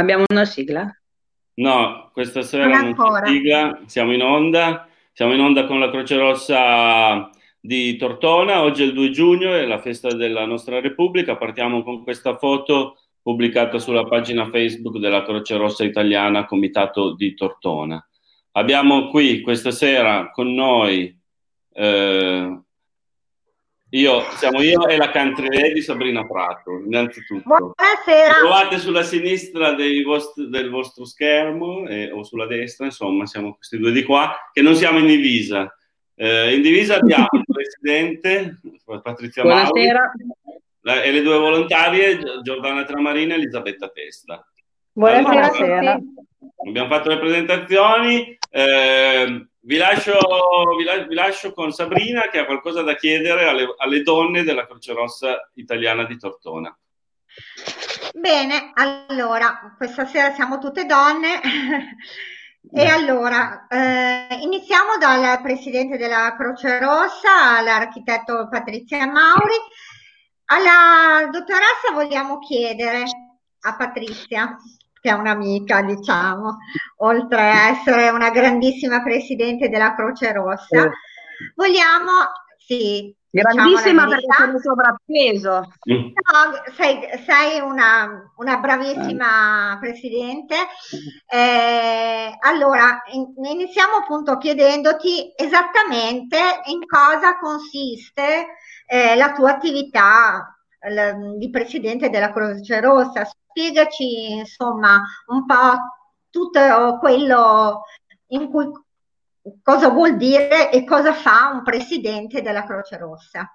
Abbiamo una sigla? No, questa sera non, non c'è sigla, siamo in onda, siamo in onda con la Croce Rossa di Tortona, oggi è il 2 giugno, è la festa della nostra Repubblica, partiamo con questa foto pubblicata sulla pagina Facebook della Croce Rossa Italiana Comitato di Tortona. Abbiamo qui questa sera con noi eh, io, siamo io e la country lady Sabrina Prato, innanzitutto. Buonasera. Trovate sulla sinistra vostri, del vostro schermo eh, o sulla destra, insomma, siamo questi due di qua, che non siamo in divisa. Eh, in divisa abbiamo il presidente Patrizia Buonasera. Mauri e le due volontarie Giordana Tramarina e Elisabetta Testa. Buonasera. Allora, abbiamo fatto le presentazioni. Eh, vi lascio, vi, la, vi lascio, con Sabrina che ha qualcosa da chiedere alle, alle donne della Croce Rossa italiana di Tortona. Bene, allora, questa sera siamo tutte donne. E allora, eh, iniziamo dal presidente della Croce Rossa, all'architetto Patrizia Mauri. Alla dottoressa vogliamo chiedere, a Patrizia, che è un'amica, diciamo, oltre a essere una grandissima presidente della Croce Rossa. Eh. Vogliamo, sì. Grandissima diciamo perché sono sovrappeso. Mm. No, sei, sei una, una, bravissima presidente. Eh, allora, in, iniziamo appunto chiedendoti esattamente in cosa consiste eh, la tua attività di presidente della Croce Rossa. Spiegaci insomma un po' tutto quello in cui cosa vuol dire e cosa fa un presidente della Croce Rossa.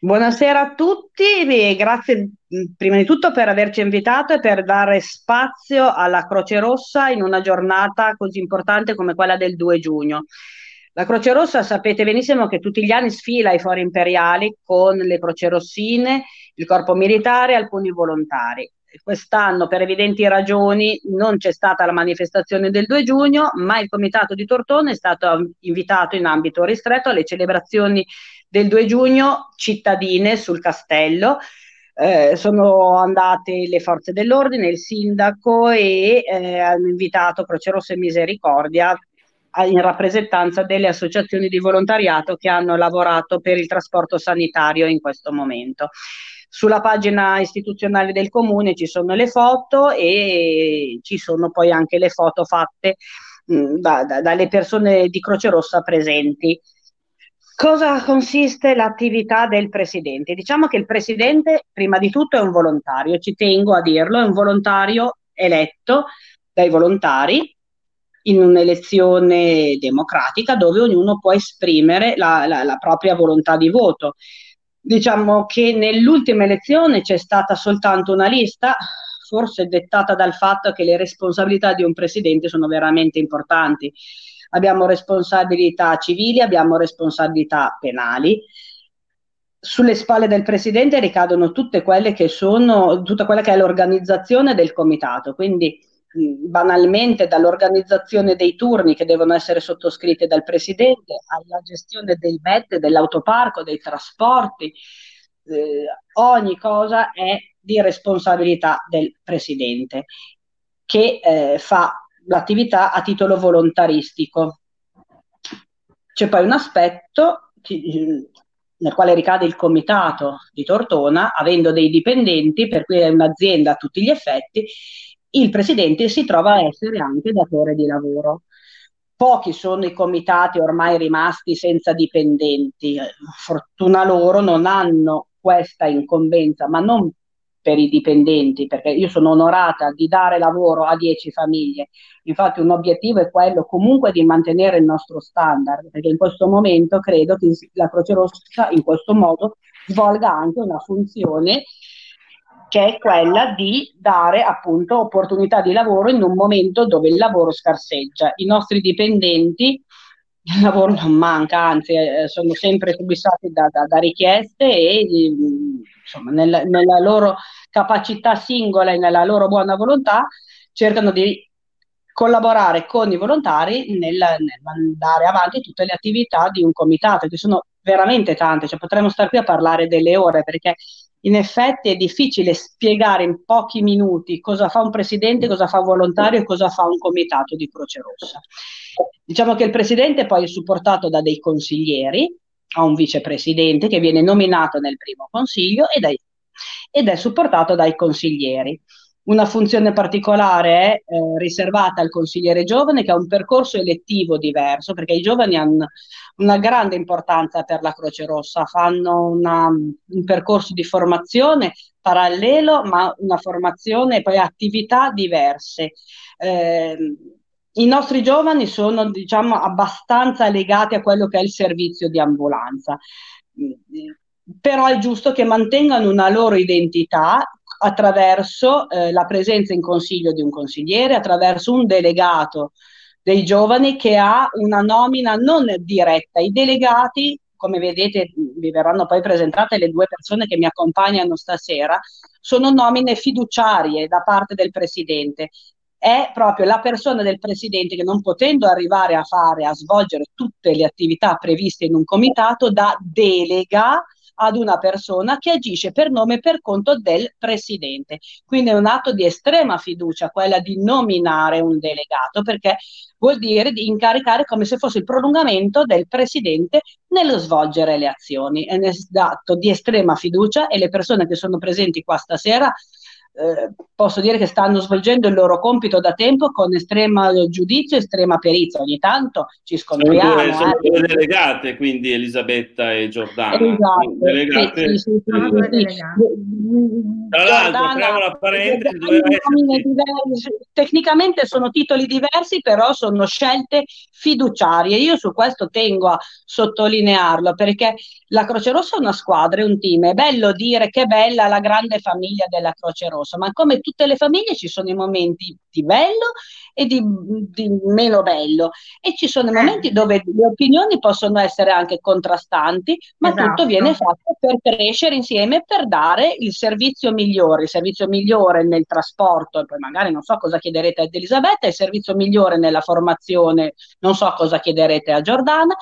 Buonasera a tutti grazie prima di tutto per averci invitato e per dare spazio alla Croce Rossa in una giornata così importante come quella del 2 giugno. La Croce Rossa sapete benissimo che tutti gli anni sfila ai fori imperiali con le croce rossine, il corpo militare e alcuni volontari. Quest'anno, per evidenti ragioni, non c'è stata la manifestazione del 2 giugno, ma il comitato di Tortone è stato invitato in ambito ristretto alle celebrazioni del 2 giugno cittadine sul castello. Eh, sono andate le forze dell'ordine, il sindaco e eh, hanno invitato Croce Rossa e Misericordia in rappresentanza delle associazioni di volontariato che hanno lavorato per il trasporto sanitario in questo momento. Sulla pagina istituzionale del comune ci sono le foto e ci sono poi anche le foto fatte mh, da, da, dalle persone di Croce Rossa presenti. Cosa consiste l'attività del presidente? Diciamo che il presidente, prima di tutto, è un volontario, ci tengo a dirlo, è un volontario eletto dai volontari in un'elezione democratica dove ognuno può esprimere la, la, la propria volontà di voto. Diciamo che nell'ultima elezione c'è stata soltanto una lista, forse dettata dal fatto che le responsabilità di un presidente sono veramente importanti. Abbiamo responsabilità civili, abbiamo responsabilità penali. Sulle spalle del presidente ricadono tutte quelle che sono, tutta quella che è l'organizzazione del comitato, quindi banalmente dall'organizzazione dei turni che devono essere sottoscritti dal presidente alla gestione dei bed, dell'autoparco, dei trasporti, eh, ogni cosa è di responsabilità del presidente che eh, fa l'attività a titolo volontaristico. C'è poi un aspetto che, nel quale ricade il comitato di Tortona, avendo dei dipendenti, per cui è un'azienda a tutti gli effetti, il presidente si trova a essere anche datore di lavoro. Pochi sono i comitati ormai rimasti senza dipendenti, fortuna loro non hanno questa incombenza, ma non per i dipendenti, perché io sono onorata di dare lavoro a 10 famiglie. Infatti un obiettivo è quello comunque di mantenere il nostro standard, perché in questo momento credo che la Croce Rossa in questo modo svolga anche una funzione che è quella di dare appunto opportunità di lavoro in un momento dove il lavoro scarseggia. I nostri dipendenti, il lavoro non manca, anzi eh, sono sempre subissati da, da, da richieste e insomma, nel, nella loro capacità singola e nella loro buona volontà cercano di collaborare con i volontari nel, nel mandare avanti tutte le attività di un comitato, che sono veramente tante, cioè potremmo stare qui a parlare delle ore perché in effetti è difficile spiegare in pochi minuti cosa fa un presidente, cosa fa un volontario e cosa fa un comitato di Croce Rossa. Diciamo che il presidente poi è supportato da dei consiglieri, ha un vicepresidente che viene nominato nel primo consiglio ed è, ed è supportato dai consiglieri. Una funzione particolare eh, riservata al consigliere giovane che ha un percorso elettivo diverso perché i giovani hanno una grande importanza per la Croce Rossa, fanno una, un percorso di formazione parallelo ma una formazione e poi attività diverse. Eh, i nostri giovani sono diciamo abbastanza legati a quello che è il servizio di ambulanza però è giusto che mantengano una loro identità attraverso eh, la presenza in consiglio di un consigliere, attraverso un delegato dei giovani che ha una nomina non diretta. I delegati, come vedete, vi verranno poi presentate le due persone che mi accompagnano stasera, sono nomine fiduciarie da parte del presidente. È proprio la persona del presidente che non potendo arrivare a fare, a svolgere tutte le attività previste in un comitato, da delega ad una persona che agisce per nome e per conto del presidente. Quindi è un atto di estrema fiducia quella di nominare un delegato perché vuol dire di incaricare come se fosse il prolungamento del presidente nello svolgere le azioni. È un atto di estrema fiducia e le persone che sono presenti qua stasera eh, posso dire che stanno svolgendo il loro compito da tempo con estrema giudizio, estrema perizia. Ogni tanto ci scontriamo. Sono, sono eh. due delegate, quindi Elisabetta e Giordana. Esatto, delegate, sì, sì, sì, Tra l'altro, apriamo la parentesi, tecnicamente sono titoli diversi, però sono scelte fiduciarie. Io su questo tengo a sottolinearlo perché la Croce Rossa è una squadra, è un team. È bello dire che è bella la grande famiglia della Croce Rossa discorso, ma come tutte le famiglie ci sono i momenti di bello e di, di meno bello e ci sono i eh. momenti dove le opinioni possono essere anche contrastanti, ma esatto. tutto viene fatto per crescere insieme, per dare il servizio migliore, il servizio migliore nel trasporto, e poi magari non so cosa chiederete ad Elisabetta, il servizio migliore nella formazione, non so cosa chiederete a Giordana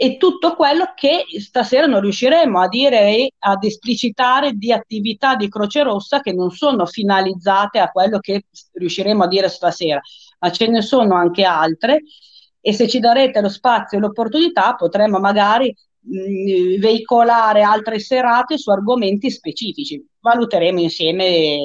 e tutto quello che stasera non riusciremo a dire e ad esplicitare di attività di Croce Rossa che non sono finalizzate a quello che riusciremo a dire stasera, ma ce ne sono anche altre e se ci darete lo spazio e l'opportunità potremo magari mh, veicolare altre serate su argomenti specifici. Valuteremo insieme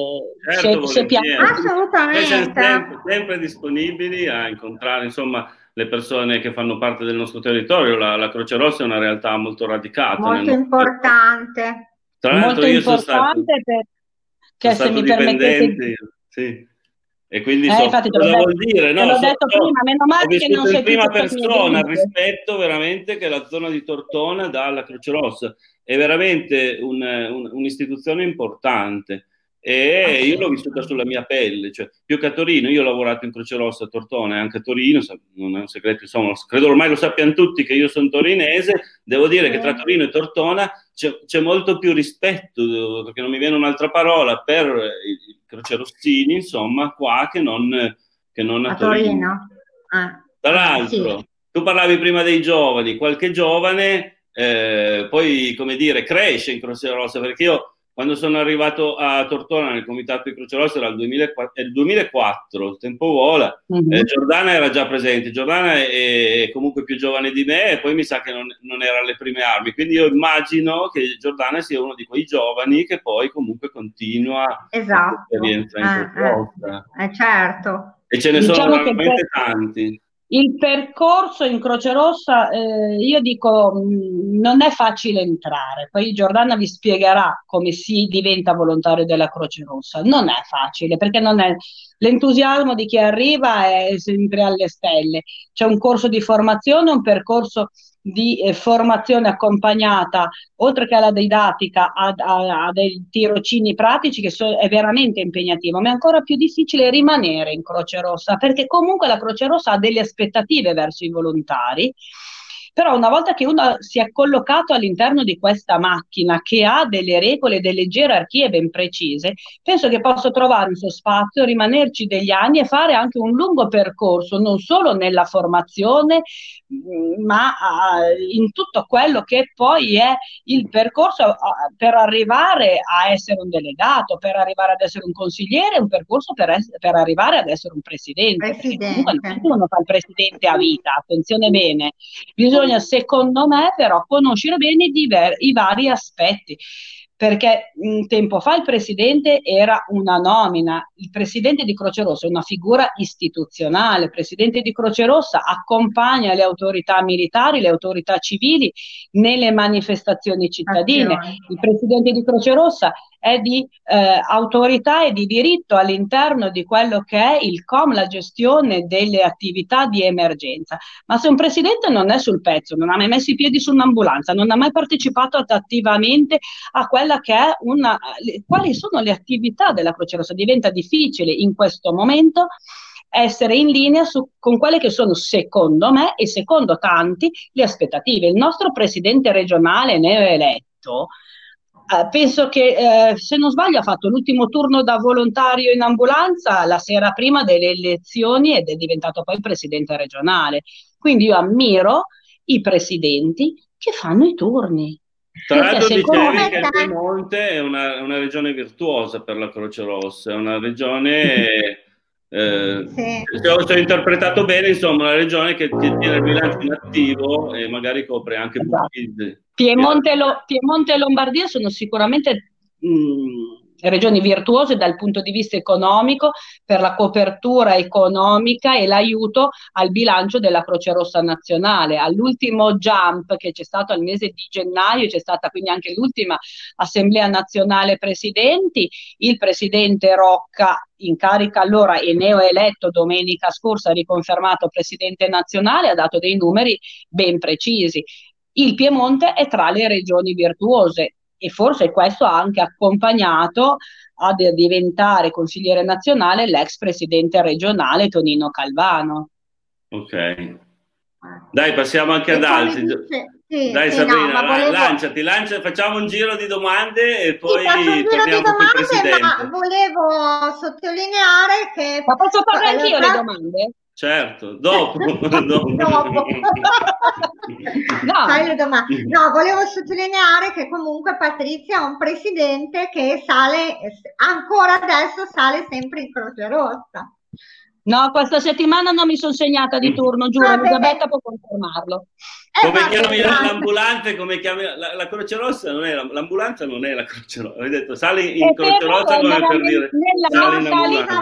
certo, se, se piace. Assolutamente. Siamo sempre, sempre disponibili a incontrare, insomma, le persone che fanno parte del nostro territorio. La, la Croce Rossa è una realtà molto radicata. Molto importante. Tra l'altro molto io sono stato, perché sono se mi permettete... Sì. E quindi eh, so infatti, cosa detto, vuol dire. No, l'ho so, detto so, prima, meno male che non sei in prima persona il rispetto veramente che la zona di Tortona dà alla Croce Rossa. È veramente un, un, un'istituzione importante. E io l'ho vissuta sulla mia pelle, cioè, più che a Torino, io ho lavorato in Croce Rossa a Tortona e anche a Torino, non è un segreto, insomma, credo ormai lo sappiano tutti che io sono torinese, devo dire che tra eh. Torino e Tortona c'è, c'è molto più rispetto, perché non mi viene un'altra parola, per i crocerossini, insomma, qua che non, che non a, a Torino. Torino. Ah. Tra l'altro, sì. tu parlavi prima dei giovani, qualche giovane eh, poi, come dire, cresce in Croce Rossa, perché io quando sono arrivato a Tortona nel comitato di Croce Rossa era il 2004, il 2004 il tempo vola, mm-hmm. eh, Giordana era già presente, Giordana è, è, comunque più giovane di me e poi mi sa che non, non, era alle prime armi, quindi io immagino che Giordana sia uno di quei giovani che poi comunque continua esatto. l'esperienza in eh. Eh, eh, certo. E ce ne diciamo sono veramente per... tanti. Il percorso in Croce Rossa, eh, io dico, mh, mm, non è facile entrare, poi Giordana vi spiegherà come si diventa volontario della Croce Rossa. Non è facile perché non è, l'entusiasmo di chi arriva è sempre alle stelle. C'è un corso di formazione, un percorso di eh, formazione accompagnata, oltre che alla didattica, a, a, a dei tirocini pratici che so, è veramente impegnativo, ma è ancora più difficile rimanere in Croce Rossa, perché comunque la Croce Rossa ha delle aspettative verso i volontari Però una volta che uno si è collocato all'interno di questa macchina che ha delle regole, delle gerarchie ben precise, penso che possa trovare il suo spazio, rimanerci degli anni e fare anche un lungo percorso, non solo nella formazione, mm, ma in tutto quello che poi è il percorso per arrivare a essere un delegato, per arrivare ad essere un consigliere, un percorso per, es- per arrivare ad essere un presidente. presidente. Comunque non fa il presidente a vita, attenzione bene. Bisogna, secondo me, però, conoscere bene i, diver- i vari aspetti perché un tempo fa il presidente era una nomina, il presidente di Croce Rossa è una figura istituzionale, il presidente di Croce Rossa accompagna le autorità militari, le autorità civili nelle manifestazioni cittadine, il presidente di Croce Rossa è di eh, autorità e di diritto all'interno di quello che è il COM, la gestione delle attività di emergenza. Ma se un presidente non è sul pezzo, non ha mai messo i piedi su un'ambulanza, non ha mai partecipato attivamente a quella che è una... quali sono le attività della Croce Rossa, diventa difficile in questo momento essere in linea su, con quelle che sono, secondo me e secondo tanti, le aspettative. Il nostro presidente regionale neoeletto Uh, penso che, eh, se non sbaglio, ha fatto l'ultimo turno da volontario in ambulanza la sera prima delle elezioni ed è diventato poi presidente regionale. Quindi io ammiro i presidenti che fanno i turni. Tra l'altro dicevi che il Piemonte è una, una, regione virtuosa per la Croce Rossa, è una regione... Eh, sì. se ho interpretato bene, insomma, una regione che, che tiene il bilancio in attivo e magari copre anche esatto. Piemonte, Lo, Piemonte e Lombardia sono sicuramente mh, regioni virtuose dal punto di vista economico per la copertura economica e l'aiuto al bilancio della Croce Rossa Nazionale. All'ultimo jump che c'è stato al mese di gennaio, c'è stata quindi anche l'ultima Assemblea Nazionale Presidenti, il presidente Rocca in carica allora e neoeletto domenica scorsa, riconfermato presidente nazionale, ha dato dei numeri ben precisi. Il Piemonte è tra le regioni virtuose e forse questo ha anche accompagnato a diventare consigliere nazionale l'ex presidente regionale Tonino Calvano. Ok. Dai, passiamo anche ad altri. Sì, Dai sì, Sabrina, no, volevo... lanciati, lancia, facciamo un giro di domande e poi sì, un giro di domande, ma volevo sottolineare che... Ma posso fare anch'io le domande? Certo, dopo. dopo. no. no, volevo sottolineare che comunque Patrizia è un presidente che sale, ancora adesso sale sempre in Croce Rossa. No, questa settimana non mi sono segnata di turno, giuro, Elisabetta può confermarlo. Eh, come chiami l'ambulante, come chiami la, la, Croce Rossa non è l'ambulanza non è la Croce Rossa. Hai detto sali in Croce Rossa come per dire sali in ambulanza.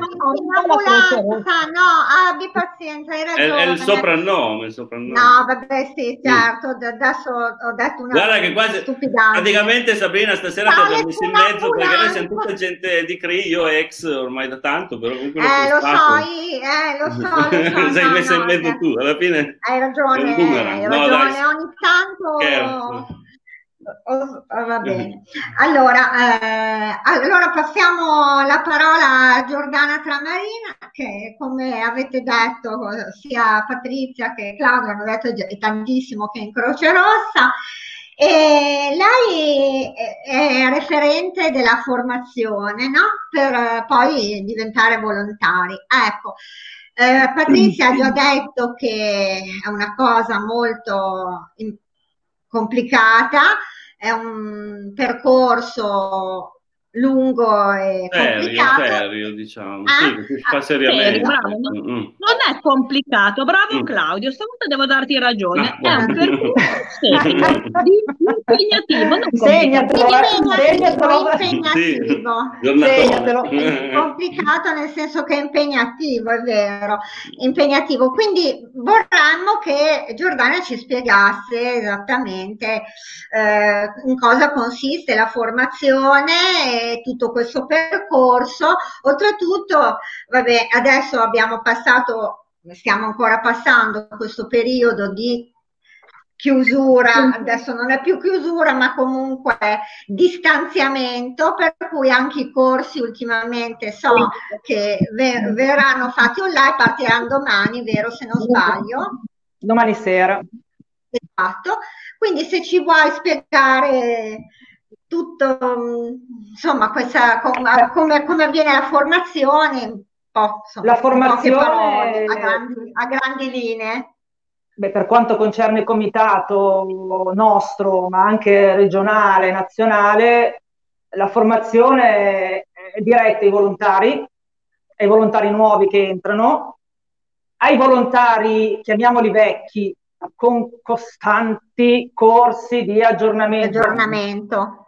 No, abbi pazienza, hai ragione. È, è il soprannome, il soprannome. No, vabbè, sì, certo, adesso ho detto una Guarda che quasi praticamente Sabrina stasera ti abbiamo messo in mezzo perché noi siamo tutta gente di CRI, io ex ormai da tanto, però comunque Eh, lo so, eh, lo so, lo so. Sei no, messa in mezzo no, tu, alla fine hai ragione, hai ragione ogni tanto... Oh, oh, va bene. Allora, eh, allora passiamo la parola a Giordana Tramarina che come avete detto sia Patrizia che Claudia hanno detto è tantissimo che è in Croce Rossa e lei è referente della formazione no? per poi diventare volontari. Ecco, eh, Patrizia ha già detto che è una cosa molto complicata, è un percorso lungo e complicato. Serio, serio diciamo, ah, sì, si fa seriamente. Serio, non, mm. non è complicato, bravo mm. Claudio, stavolta devo darti ragione, no, è un percorso impegnativo, non segnatelo, impegnativo, impegnativo. Complicato nel senso che è impegnativo, è vero, impegnativo, quindi vorremmo che Giordana ci spiegasse esattamente eh, in cosa consiste la formazione tutto questo percorso. Oltretutto, vabbè, adesso abbiamo passato, stiamo ancora passando questo periodo di chiusura, adesso non è più chiusura, ma comunque distanziamento, per cui anche i corsi ultimamente so che ver- verranno fatti online, partiranno domani, vero se non sbaglio? Domani sera. fatto. Quindi se ci vuoi spiegare tutto, insomma, questa, come, come avviene la formazione, po', insomma, la formazione parole, a, grandi, a grandi linee. Beh, per quanto concerne il comitato nostro, ma anche regionale, nazionale, la formazione è diretta ai volontari, ai volontari nuovi che entrano, ai volontari, chiamiamoli vecchi, con costanti corsi di aggiornamento, aggiornamento.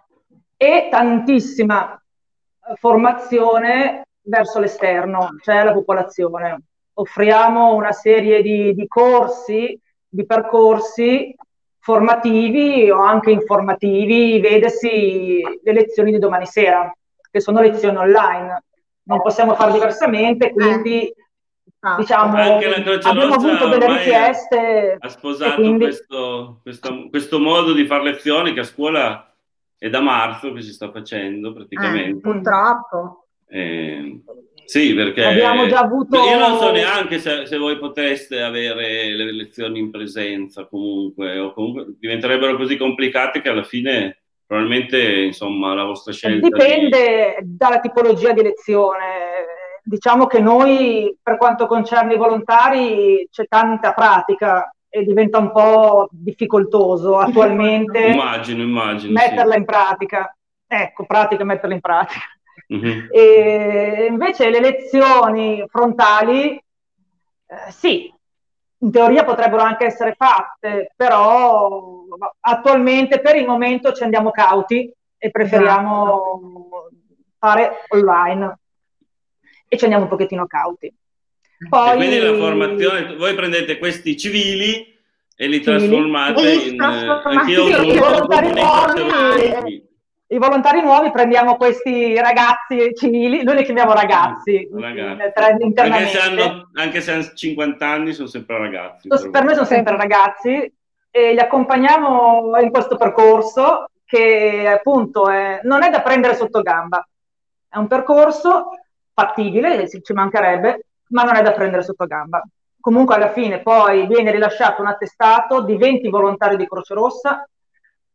E tantissima formazione verso l'esterno, cioè la popolazione. Offriamo una serie di, di corsi, di percorsi formativi o anche informativi, vedesi le lezioni di domani sera, che sono lezioni online. Non possiamo fare diversamente, quindi eh. diciamo, abbiamo avuto delle richieste. Ha sposato quindi... questo, questo, questo, modo di fare lezioni che a scuola è da marzo che si sta facendo praticamente. Eh, purtroppo. Eh, sì, perché abbiamo già avuto. Io non so neanche se, se, voi poteste avere le lezioni in presenza comunque, o comunque diventerebbero così complicate che alla fine probabilmente insomma la vostra scelta. Dipende di... dalla tipologia di lezione. Diciamo che noi, per quanto concerne i volontari, c'è tanta pratica e diventa un po' difficoltoso attualmente. immagino, immagino. Metterla sì. in pratica. Ecco, pratica, metterla in pratica. Uh-huh. E invece le lezioni frontali, eh, sì, in teoria potrebbero anche essere fatte, però attualmente per il momento ci andiamo cauti e preferiamo esatto. fare online e ci andiamo un pochettino cauti. Poi... E quindi la formazione, voi prendete questi civili e li trasformate civili. in... Anch'io ho i volontari nuovi prendiamo questi ragazzi civili, noi li chiamiamo ragazzi, ragazzi. Anche, se hanno, anche se hanno 50 anni sono sempre ragazzi. Per, per noi sono sempre ragazzi e li accompagniamo in questo percorso che appunto è, non è da prendere sotto gamba, è un percorso fattibile, ci mancherebbe, ma non è da prendere sotto gamba. Comunque alla fine poi viene rilasciato un attestato di 20 volontari di Croce Rossa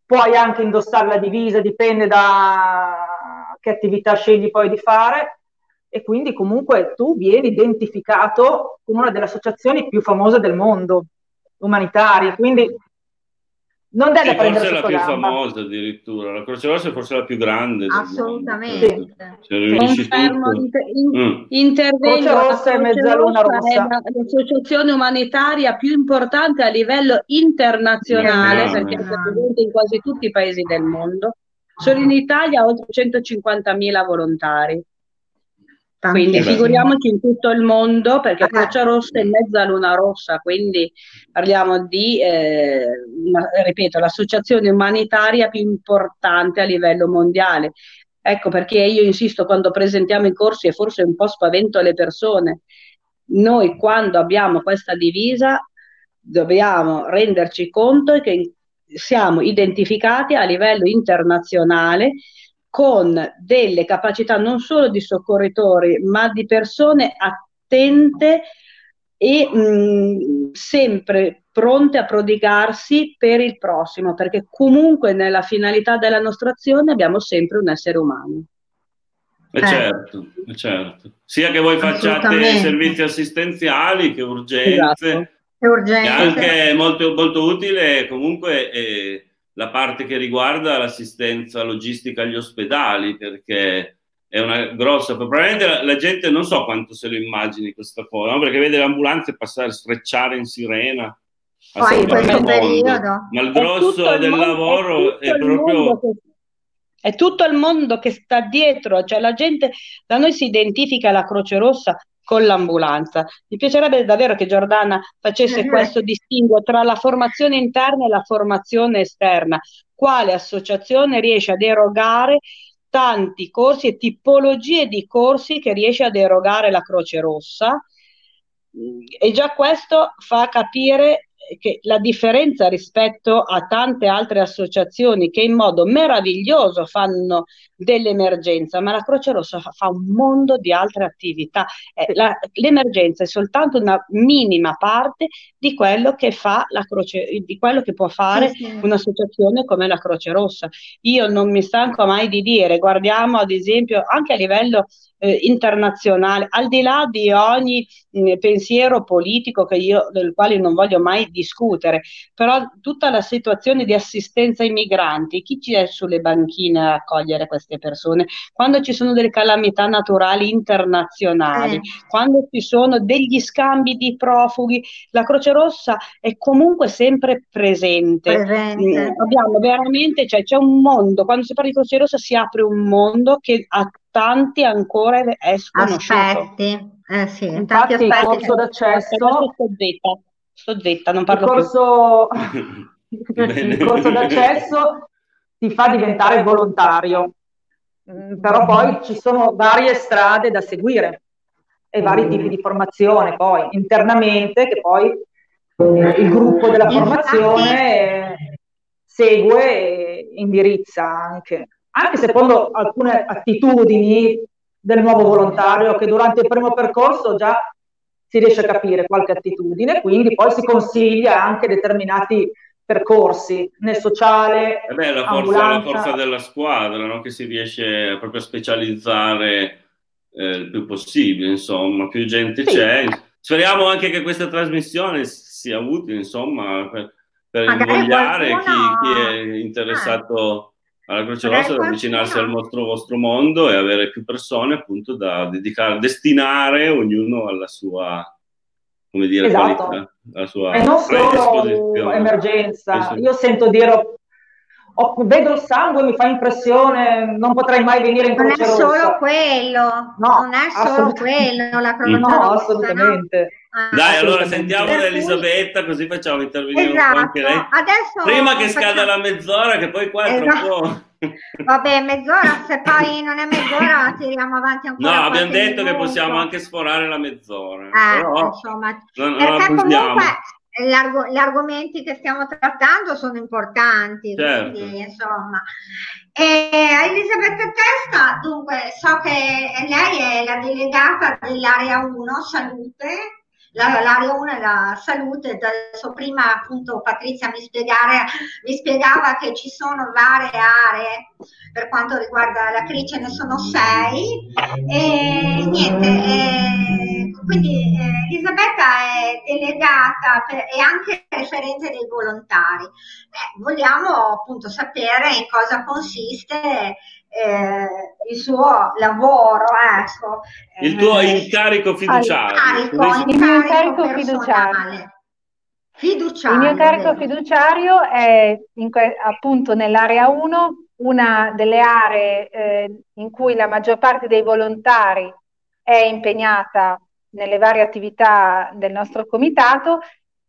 puoi anche indossare la divisa, dipende da che attività scegli poi di fare e quindi comunque tu vieni identificato come una delle associazioni più famose del mondo, umanitarie, quindi non deve sì, prendere forse è la più gamba. famosa addirittura, la Croce Rossa è forse la più grande. Assolutamente. Se Confermo, inter- in- mm. intervengo. Croce Rossa e Mezzaluna Rossa. È l'associazione umanitaria più importante a livello internazionale, no, perché è presente in quasi tutti i paesi del mondo. Solo in Italia oltre 150.000 volontari. Quindi figuriamoci in tutto il mondo perché Croce Rossa è mezza luna rossa, quindi parliamo di, eh, una, ripeto, l'associazione umanitaria più importante a livello mondiale. Ecco perché io insisto quando presentiamo i corsi e forse un po' spavento le persone. Noi quando abbiamo questa divisa dobbiamo renderci conto che siamo identificati a livello internazionale con delle capacità non solo di soccorritori, ma di persone attente e mh, sempre pronte a prodigarsi per il prossimo, perché comunque nella finalità della nostra azione abbiamo sempre un essere umano. Eh, eh. Certo, eh certo, sia che voi facciate servizi assistenziali che urgenze, esatto. urgenze. è anche molto, molto utile comunque eh, la parte che riguarda l'assistenza logistica agli ospedali, perché è una grossa. Probabilmente la, la gente non so quanto se lo immagini questa cosa, no? perché vede le ambulanze passare, sfrecciare in sirena. Poi in questo periodo. Ma il grosso del mondo, lavoro è, è proprio. È tutto il mondo che sta dietro, cioè la gente, da noi si identifica la Croce Rossa con l'ambulanza. Mi piacerebbe davvero che Giordana facesse uh-huh. questo distinguo tra la formazione interna e la formazione esterna. Quale associazione riesce ad erogare tanti corsi e tipologie di corsi che riesce ad erogare la Croce Rossa? E già questo fa capire che la differenza rispetto a tante altre associazioni che in modo meraviglioso fanno dell'emergenza, ma la Croce Rossa fa, un mondo di altre attività. Eh, la, l'emergenza è soltanto una minima parte di quello che fa la Croce, di quello che può fare sì, sì. un'associazione come la Croce Rossa. Io non mi stanco mai di dire, guardiamo ad esempio anche a livello eh, internazionale, al di là di ogni mh, pensiero politico io, del quale non voglio mai discutere, però tutta la situazione di assistenza ai migranti, chi ci è sulle banchine a accogliere queste persone? Quando ci sono delle calamità naturali internazionali, eh. quando ci sono degli scambi di profughi, la Croce Rossa è comunque sempre presente. presente. abbiamo veramente, cioè c'è un mondo, quando si parla di Croce Rossa si apre un mondo che ha tanti ancora è sconosciuto. Aspetti, eh sì, Infatti il corso d'accesso... Sto zitta, sto zitta, non parlo il corso... il corso d'accesso ti fa diventare volontario, però poi ci sono varie strade da seguire e vari tipi di formazione poi internamente che poi eh, il gruppo della formazione segue e indirizza anche anche secondo alcune attitudini del nuovo volontario che durante il primo percorso già si riesce a capire qualche attitudine, quindi poi si consiglia anche determinati percorsi nel sociale. Eh beh, la forza, la forza della squadra, no? che si riesce proprio a specializzare eh, il più possibile, insomma, più gente sì. c'è. Speriamo anche che questa trasmissione sia utile, insomma, per, per invogliare qualcuno... chi, chi, è interessato alla Croce Rossa ad avvicinarsi al vostro, vostro, mondo e avere più persone appunto da dedicare, destinare ognuno alla sua come dire, esatto. qualità, alla sua e non solo emergenza. Io sento dire Oh, vedo il sangue, mi fa impressione, non potrei mai venire in Croce Rossa. Non è solo quello, no, non è solo quello la Croce No, Rossa, assolutamente. No? Ah, Dai, allora sentiamo da Elisabetta, così facciamo intervenire esatto. anche lei. Adesso Prima che facciamo... scada la mezz'ora, che poi qua è esatto. tra un po'. Vabbè, mezz'ora, se poi non è mezz'ora, tiriamo avanti ancora. No, abbiamo detto minuto. che possiamo anche sforare la mezz'ora. Eh, però insomma, non, perché non comunque gli argomenti che stiamo trattando sono importanti, certo. quindi insomma. E Elisabetta Testa, dunque, so che lei è la delegata dell'area 1 salute l'area 1 è la salute, adesso prima appunto Patrizia mi, spiegare, mi spiegava che ci sono varie aree per quanto riguarda la CRI ce ne sono sei e niente, e, quindi eh, Elisabetta è delegata e anche referente dei volontari. Eh, vogliamo appunto sapere in cosa consiste eh, il suo lavoro, ecco. Il tuo eh, incarico fiduciario. Incarico, il mio incarico fiduciario. fiduciario. Il mio incarico fiduciario è in, appunto nell'area 1, una delle aree eh, in cui la maggior parte dei volontari è impegnata nelle varie attività del nostro comitato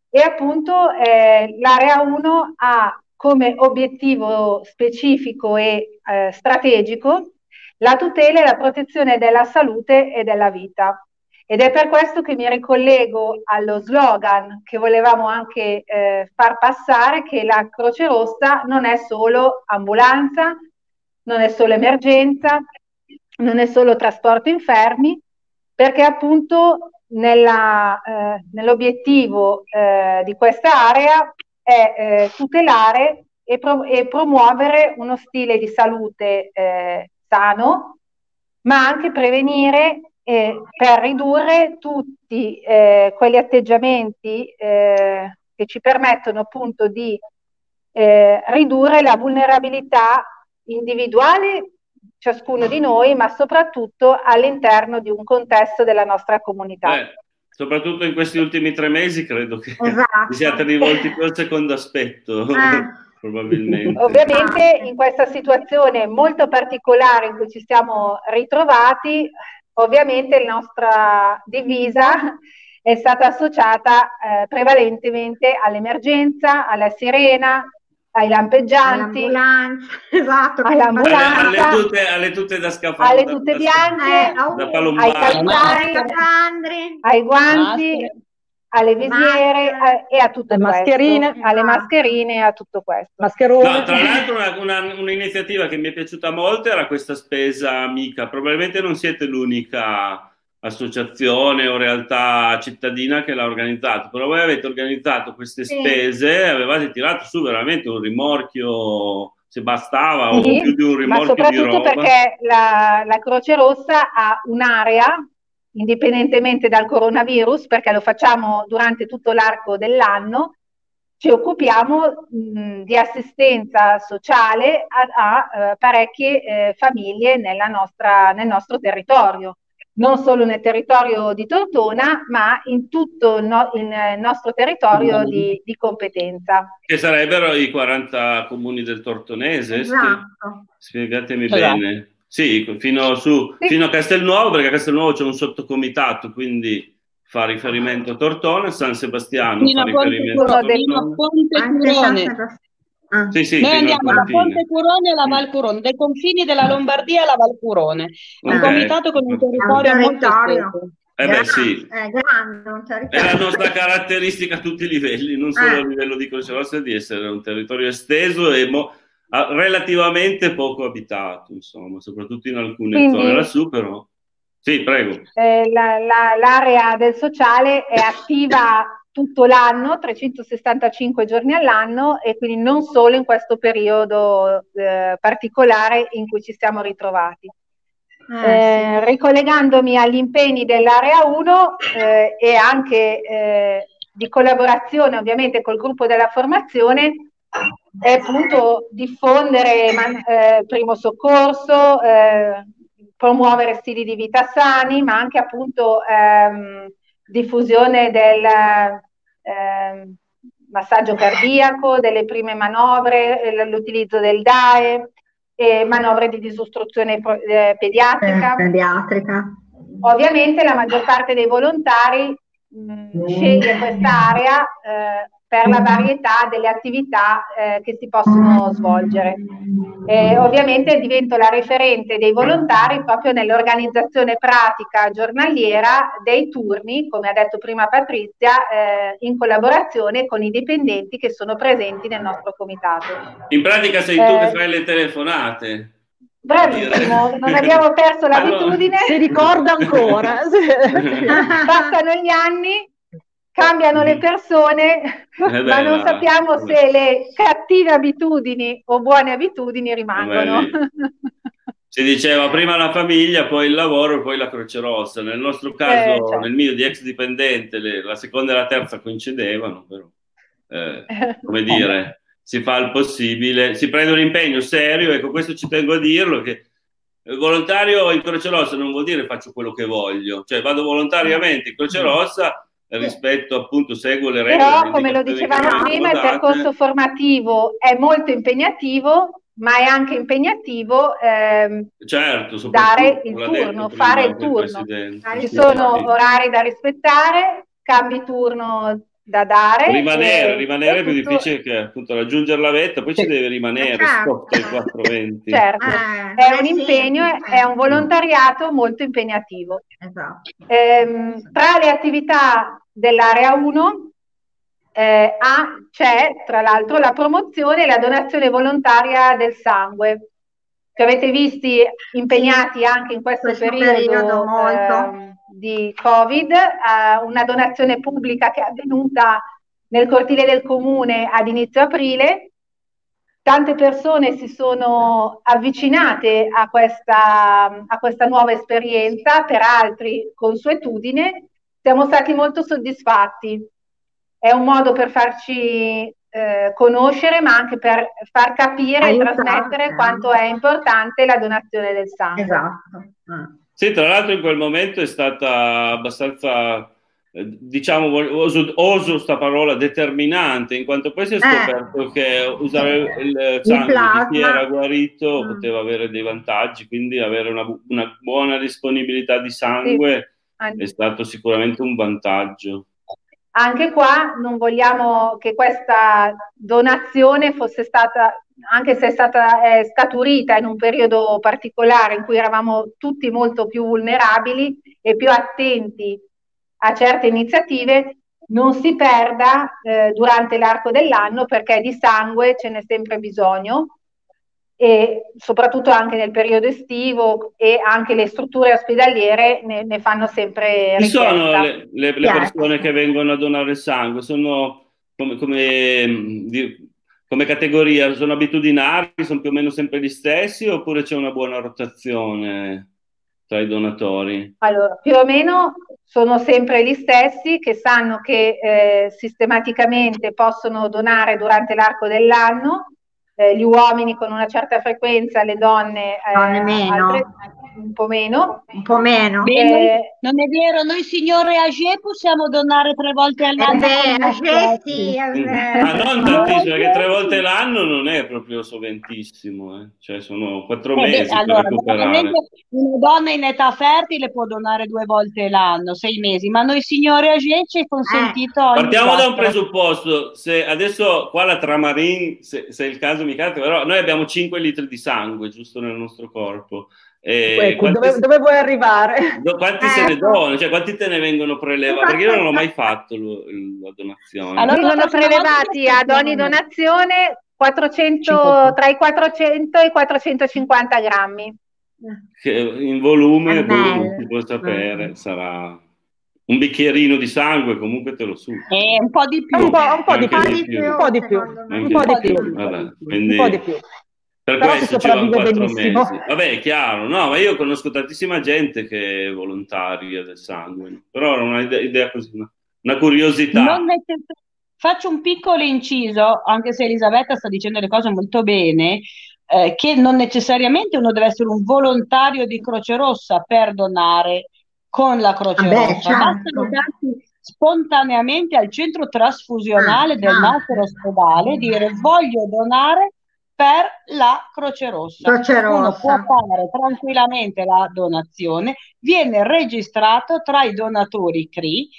e appunto eh, l'area 1 ha come obiettivo specifico e eh, strategico la tutela e la protezione della salute e della vita. Ed è per questo che mi ricollego allo slogan che volevamo anche eh, far passare, che la Croce Rossa non è solo ambulanza, non è solo emergenza, non è solo trasporto infermi, perché appunto nella, eh, nell'obiettivo eh, di questa area è eh, tutelare e, pro- e, promuovere uno stile di salute eh, sano, ma anche prevenire eh, per ridurre tutti eh, quegli atteggiamenti eh, che ci permettono appunto di eh, ridurre la vulnerabilità individuale ciascuno di noi, ma soprattutto all'interno di un contesto della nostra comunità. Beh, soprattutto in questi ultimi tre mesi credo che esatto. vi siate rivolti più al secondo aspetto. Ah. Probabilmente. Ovviamente in questa situazione molto particolare in cui ci siamo ritrovati, ovviamente la nostra divisa è stata associata eh, prevalentemente all'emergenza, alla sirena, ai lampeggianti, all'ambulanza, esatto, all'ambulanza alle, alle, tute, alle tute da scafandro, alle tute bianche, da, da ai calzari, ai guanti, alle visiere a, e a tutto le mascherine, alle mascherine e a tutto questo. Mascherone. No, tra l'altro una, una, un'iniziativa che mi è piaciuta molto era questa spesa amica, probabilmente non siete l'unica associazione o realtà cittadina che l'ha organizzato, però voi avete organizzato queste spese, sì. avevate tirato su veramente un rimorchio se bastava sì, o più di un rimorchio di roba. perché la, la Croce Rossa ha un'area indipendentemente dal coronavirus, perché lo facciamo durante tutto l'arco dell'anno, ci occupiamo mh, di assistenza sociale a, a, a parecchie eh, famiglie nostra, nel nostro territorio non solo nel territorio di Tortona, ma in tutto il, no, il nostro territorio di, di, competenza. Che sarebbero i 40 comuni del Tortonese? Esatto. Spiegatemi esatto. bene. Sì, fino, su, sì. fino a Castelnuovo, perché a Castelnuovo c'è un sottocomitato, quindi fa riferimento a Tortona, San Sebastiano fino fa riferimento a Tortona. Fino a Ponte Curone. Ah. Sì, sì, Noi andiamo da Ponte Curone alla Val Curone, dai confini della Lombardia alla Val Curone, un okay. comitato con un territorio, un territorio. molto eh beh, sì. è, grande, è la nostra caratteristica a tutti i livelli, non solo eh. a livello di Croce Rossa, di essere un territorio esteso e mo- relativamente poco abitato, insomma, soprattutto in alcune Quindi, zone lassù, però. Sì, prego. Eh, la, la, l'area del sociale è attiva tutto l'anno, 365 giorni all'anno e quindi non solo in questo periodo eh, particolare in cui ci siamo ritrovati. Ah, eh, sì. Ricollegandomi agli impegni dell'area 1 eh, e anche eh, di collaborazione ovviamente col gruppo della formazione, è appunto diffondere man- eh, primo soccorso, eh, promuovere stili di vita sani, ma anche appunto ehm, diffusione del eh, massaggio cardiaco, delle prime manovre, eh, l'utilizzo del DAE, eh, manovre di disostruzione eh, pediatrica. Eh, pediatrica. Ovviamente la maggior parte dei volontari mh, mm, sceglie quest'area per la varietà delle attività eh, che si possono svolgere. Eh, ovviamente divento la referente dei volontari proprio nell'organizzazione pratica giornaliera dei turni, come ha detto prima Patrizia, eh, in collaborazione con i dipendenti che sono presenti nel nostro comitato. In pratica sei tu che eh, fai le telefonate. Bravissimo, non abbiamo perso l'abitudine. Si ricorda ancora. Passano gli anni cambiano le persone, eh ma non sappiamo se le cattive abitudini o buone abitudini rimangono. si diceva prima la famiglia, poi il lavoro, poi la Croce Rossa. Nel nostro caso, eh, certo. nel mio di ex dipendente, le, la seconda e la terza coincidevano, però, eh, come dire, si fa il possibile, si prende un impegno serio, ecco questo ci tengo a dirlo, che volontario in Croce Rossa non vuol dire faccio quello che voglio, cioè vado volontariamente in Croce Rossa rispetto appunto seguo le regole. Però come lo dicevamo prima, il percorso formativo è molto impegnativo, ma è anche impegnativo ehm, certo, dare il turno, fare il turno. Ci sono orari da rispettare, cambi turno da dare. Rimanere, rimanere è più tutto... difficile che appunto raggiungere la vetta, poi ci deve rimanere certo. sotto i 420. Certo, ah, è un impegno, sì. è un volontariato molto impegnativo. Esatto. Ehm, tra le attività dell'area 1 eh, ha, c'è tra l'altro la promozione e la donazione volontaria del sangue. Che avete visti impegnati anche in questo, questo periodo, periodo molto. Eh, di Covid, eh, una donazione pubblica che è avvenuta nel cortile del comune ad inizio aprile. Tante persone si sono avvicinate a questa, a questa nuova esperienza, per altri consuetudine. Siamo stati molto soddisfatti. È un modo per farci eh, conoscere, ma anche per far capire Aiutare. e trasmettere quanto è importante la donazione del sangue. Esatto. Ah. Sì, tra l'altro in quel momento è stata abbastanza, eh, diciamo, oso, oso sta parola, determinante, in quanto poi si è eh. scoperto eh, che usare il sangue di chi era guarito mm. poteva avere dei vantaggi, quindi avere una, una buona disponibilità di sangue sì. è stato sicuramente un vantaggio. Anche qua non vogliamo che questa donazione fosse stata anche se è stata è scaturita in un periodo particolare in cui eravamo tutti molto più vulnerabili e più attenti a certe iniziative, non si perda eh, durante l'arco dell'anno perché di sangue ce n'è sempre bisogno e soprattutto anche nel periodo estivo e anche le strutture ospedaliere ne, ne fanno sempre Chi sono le, le, le persone che vengono a donare sangue? Sono come, come, come, categoria, sono abitudinari, sono più o meno sempre gli stessi oppure c'è una buona rotazione tra i donatori? Allora, più o meno sono sempre gli stessi che sanno che eh, sistematicamente possono donare durante l'arco dell'anno eh, gli uomini con una certa frequenza, le donne, eh, donne meno. Altre, un po' meno. Un po' meno. Eh, non è vero, noi signore Agé possiamo donare tre volte all'anno. Eh, Agé sì. Ah, non tantissimo, perché tre volte l'anno non è proprio soventissimo, eh. cioè sono quattro eh, mesi allora. Una donna in età fertile può donare due volte l'anno, sei mesi, ma noi signore Agé ci è consentito... Eh. Partiamo da un presupposto, se adesso qua la Tramarin, se, se è il caso mi però noi abbiamo 5 litri di sangue giusto nel nostro corpo. Eh, ecco, dove, dove, vuoi arrivare? Do, quanti eh. se ne donano? Cioè, quanti te ne vengono prelevati? Perché io non ho mai fatto lo, la donazione. Allora, vengono prelevati ad ogni donazione 400, tra i 400 e i 450 grammi. Che in volume, volume si può sapere, sarà un bicchierino di sangue, comunque te lo su. Eh, un po' di più. Un po', un po di, più. Un po' di più. Un po' di più. Un po' di più. Per Però questo ci vanno quattro mesi. Vabbè, è chiaro, no, ma io conosco tantissima gente che è volontaria del sangue, però era una idea così, una, una curiosità. Faccio un piccolo inciso, anche se Elisabetta sta dicendo le cose molto bene, eh, che non necessariamente uno deve essere un volontario di Croce Rossa per donare con la Croce Vabbè, Rossa, certo. bastano darsi spontaneamente al centro trasfusionale ah, del ah. nostro ospedale dire voglio donare per la Croce Rossa. Croce Rossa. Uno può fare tranquillamente la donazione, viene registrato tra i donatori CRI,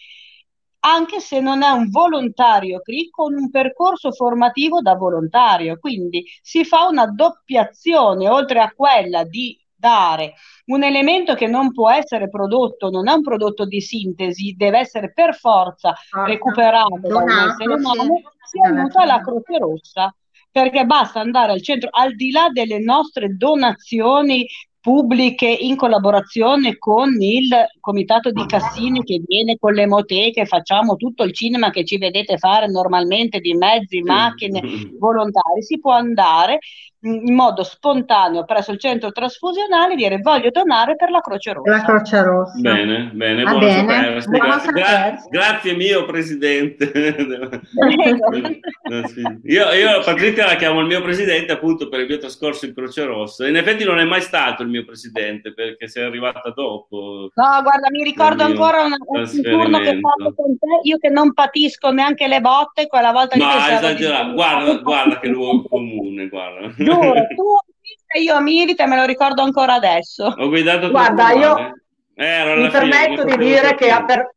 anche se non è un volontario CRI con un percorso formativo da volontario. Quindi si fa una doppiazione, oltre a quella di dare. Un elemento che non può essere prodotto, non è un prodotto di sintesi, deve essere per forza recuperato da un essere umano, si aiuta la Croce Rossa perché basta andare al centro, al di là delle nostre donazioni pubbliche in collaborazione con il comitato di Cassini che viene con le moteche, facciamo tutto il cinema che ci vedete fare normalmente di mezzi, macchine, volontari, si può andare in modo spontaneo presso il centro trasfusionale dire voglio donare per la Croce Rossa. La Croce Rossa. Bene, bene, buono bene. Grazie, gra- grazie mio presidente. io, io Patrizia la chiamo il mio presidente appunto per il mio trascorso in Croce Rossa. In effetti non è mai stato il mio presidente perché sei arrivata dopo. No, guarda, mi ricordo ancora un, un turno che ho fatto con te, io che non patisco neanche le botte, quella volta no, che esagerato, guarda, guarda che luogo comune, guarda giuro, tu e io Milita me lo ricordo ancora adesso. Ho guidato Guarda, io eh, mi permetto di dire che ha per...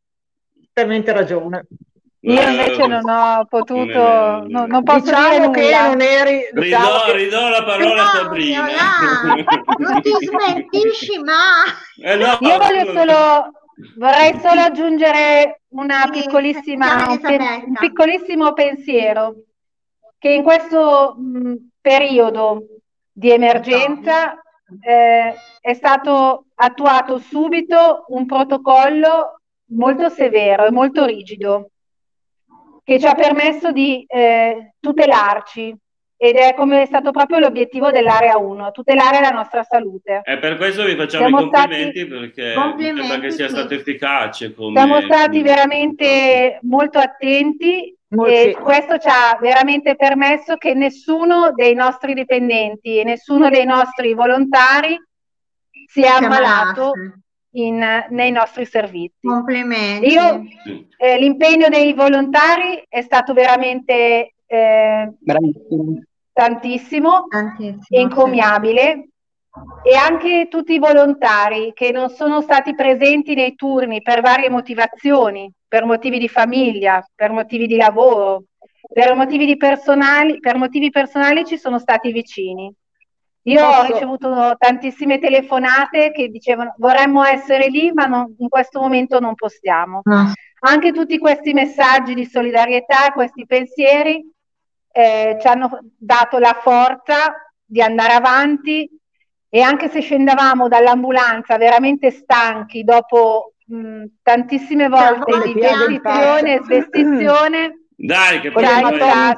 perfettamente ragione. Io invece non ho potuto, non, non, non posso diciamo dire che non eri. Diciamo ridò, che... ridò la parola a Sabrina. non ti smentisci, ma. Eh no, Io voglio solo, vorrei solo aggiungere una piccolissima, un, pe- un piccolissimo pensiero che in questo mh, periodo di emergenza eh, è stato attuato subito un protocollo molto severo e molto rigido che ci ha permesso di eh, tutelarci ed è come è stato proprio l'obiettivo dell'area 1, tutelare la nostra salute. E per questo vi facciamo siamo i complimenti perché complimenti, sembra che sia stato efficace. Come... Siamo stati veramente molto attenti e questo ci ha veramente permesso che nessuno dei nostri dipendenti e nessuno dei nostri volontari si è ammalato in, nei nostri servizi. Complimenti. Io, eh, l'impegno dei volontari è stato veramente eh, tantissimo, tantissimo, encomiabile. Sì. E anche tutti i volontari che non sono stati presenti nei turni per varie motivazioni, per motivi di famiglia, per motivi di lavoro, per motivi, di personali, per motivi personali ci sono stati vicini. Io Posso... ho ricevuto tantissime telefonate che dicevano vorremmo essere lì, ma non, in questo momento non possiamo. No. anche tutti questi messaggi di solidarietà, questi pensieri eh, ci hanno dato la forza di andare avanti e anche se scendavamo dall'ambulanza veramente stanchi dopo mh, tantissime volte di vestizione e svestizione, dai, che poi ci,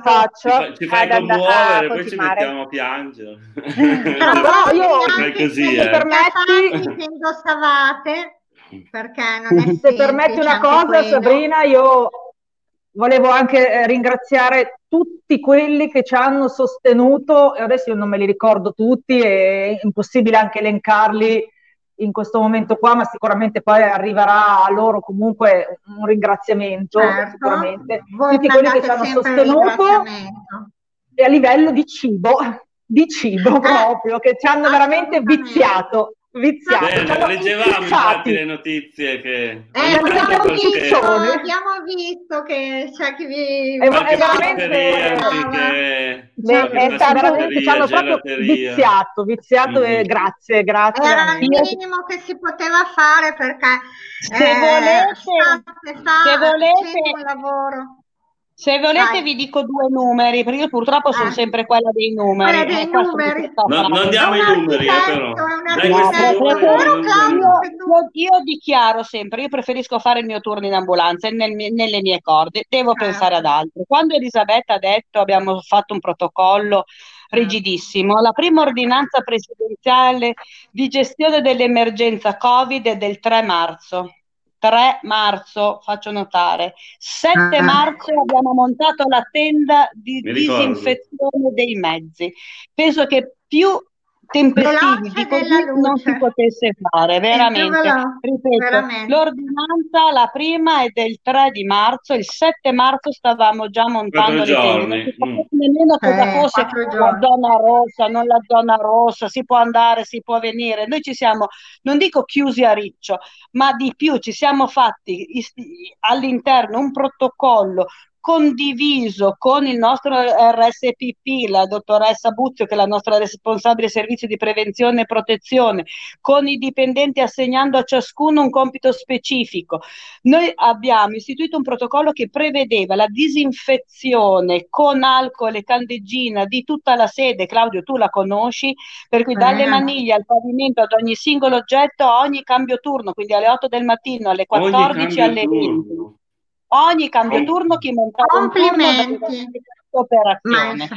faccio ci, fai commuovere, poi ci mettiamo a piangere. Però io fai così, eh. permetti che indossavate perché non è Se permetti una cosa, quello. Sabrina, io volevo anche eh, ringraziare tutti quelli che ci hanno sostenuto, e adesso io non me li ricordo tutti, è impossibile anche elencarli in questo momento qua, ma sicuramente poi arriverà a loro comunque un ringraziamento, certo. sicuramente. Voi tutti quelli che ci hanno sostenuto e a livello di cibo, di cibo eh, proprio, che ci hanno veramente viziato viziati. Bene, leggevamo infatti le notizie che... Eh, abbiamo, visto, abbiamo visto che c'è chi vi... È, è veramente... Che... Beh, è stato veramente, ci hanno proprio viziato, viziato mm-hmm. e grazie, grazie. Era il minimo che si poteva fare perché... Se eh, volete, se volete, un lavoro. Se volete Vai. vi dico due numeri, perché io purtroppo sono ah. sempre quella dei numeri. Quella dei eh, numeri. No, non diamo i numeri, eh, però. Io, io, dichiaro sempre, io preferisco fare il mio turno in ambulanza nel, nelle mie corde, devo ah. pensare ad altro. Quando Elisabetta ha detto abbiamo fatto un protocollo rigidissimo, la prima ordinanza presidenziale di gestione dell'emergenza Covid è del 3 marzo 3 marzo, faccio notare. 7 ah. marzo abbiamo montato la tenda di disinfezione dei mezzi. Penso che più tempestivi di così non si potesse fare, veramente. Ripeto, veramente. l'ordinanza, la prima è del 3 di marzo, il 7 marzo stavamo già montando le tende, non mm. nemmeno cosa eh, fosse la zona rossa, non la zona rossa, si può andare, si può venire. Noi ci siamo, non dico chiusi a riccio, ma di più ci siamo fatti all'interno un protocollo condiviso con il nostro RSPP, la dottoressa Buzio, che è la nostra responsabile servizio di prevenzione e protezione, con i dipendenti assegnando a ciascuno un compito specifico. Noi abbiamo istituito un protocollo che prevedeva la disinfezione con alcol e candeggina di tutta la sede. Claudio, tu la conosci, per cui dalle eh. maniglie al pavimento ad ogni singolo oggetto, a ogni cambio turno, quindi alle 8 del mattino, alle 14, alle 20 ogni cambio turno chi montava un turno operazione.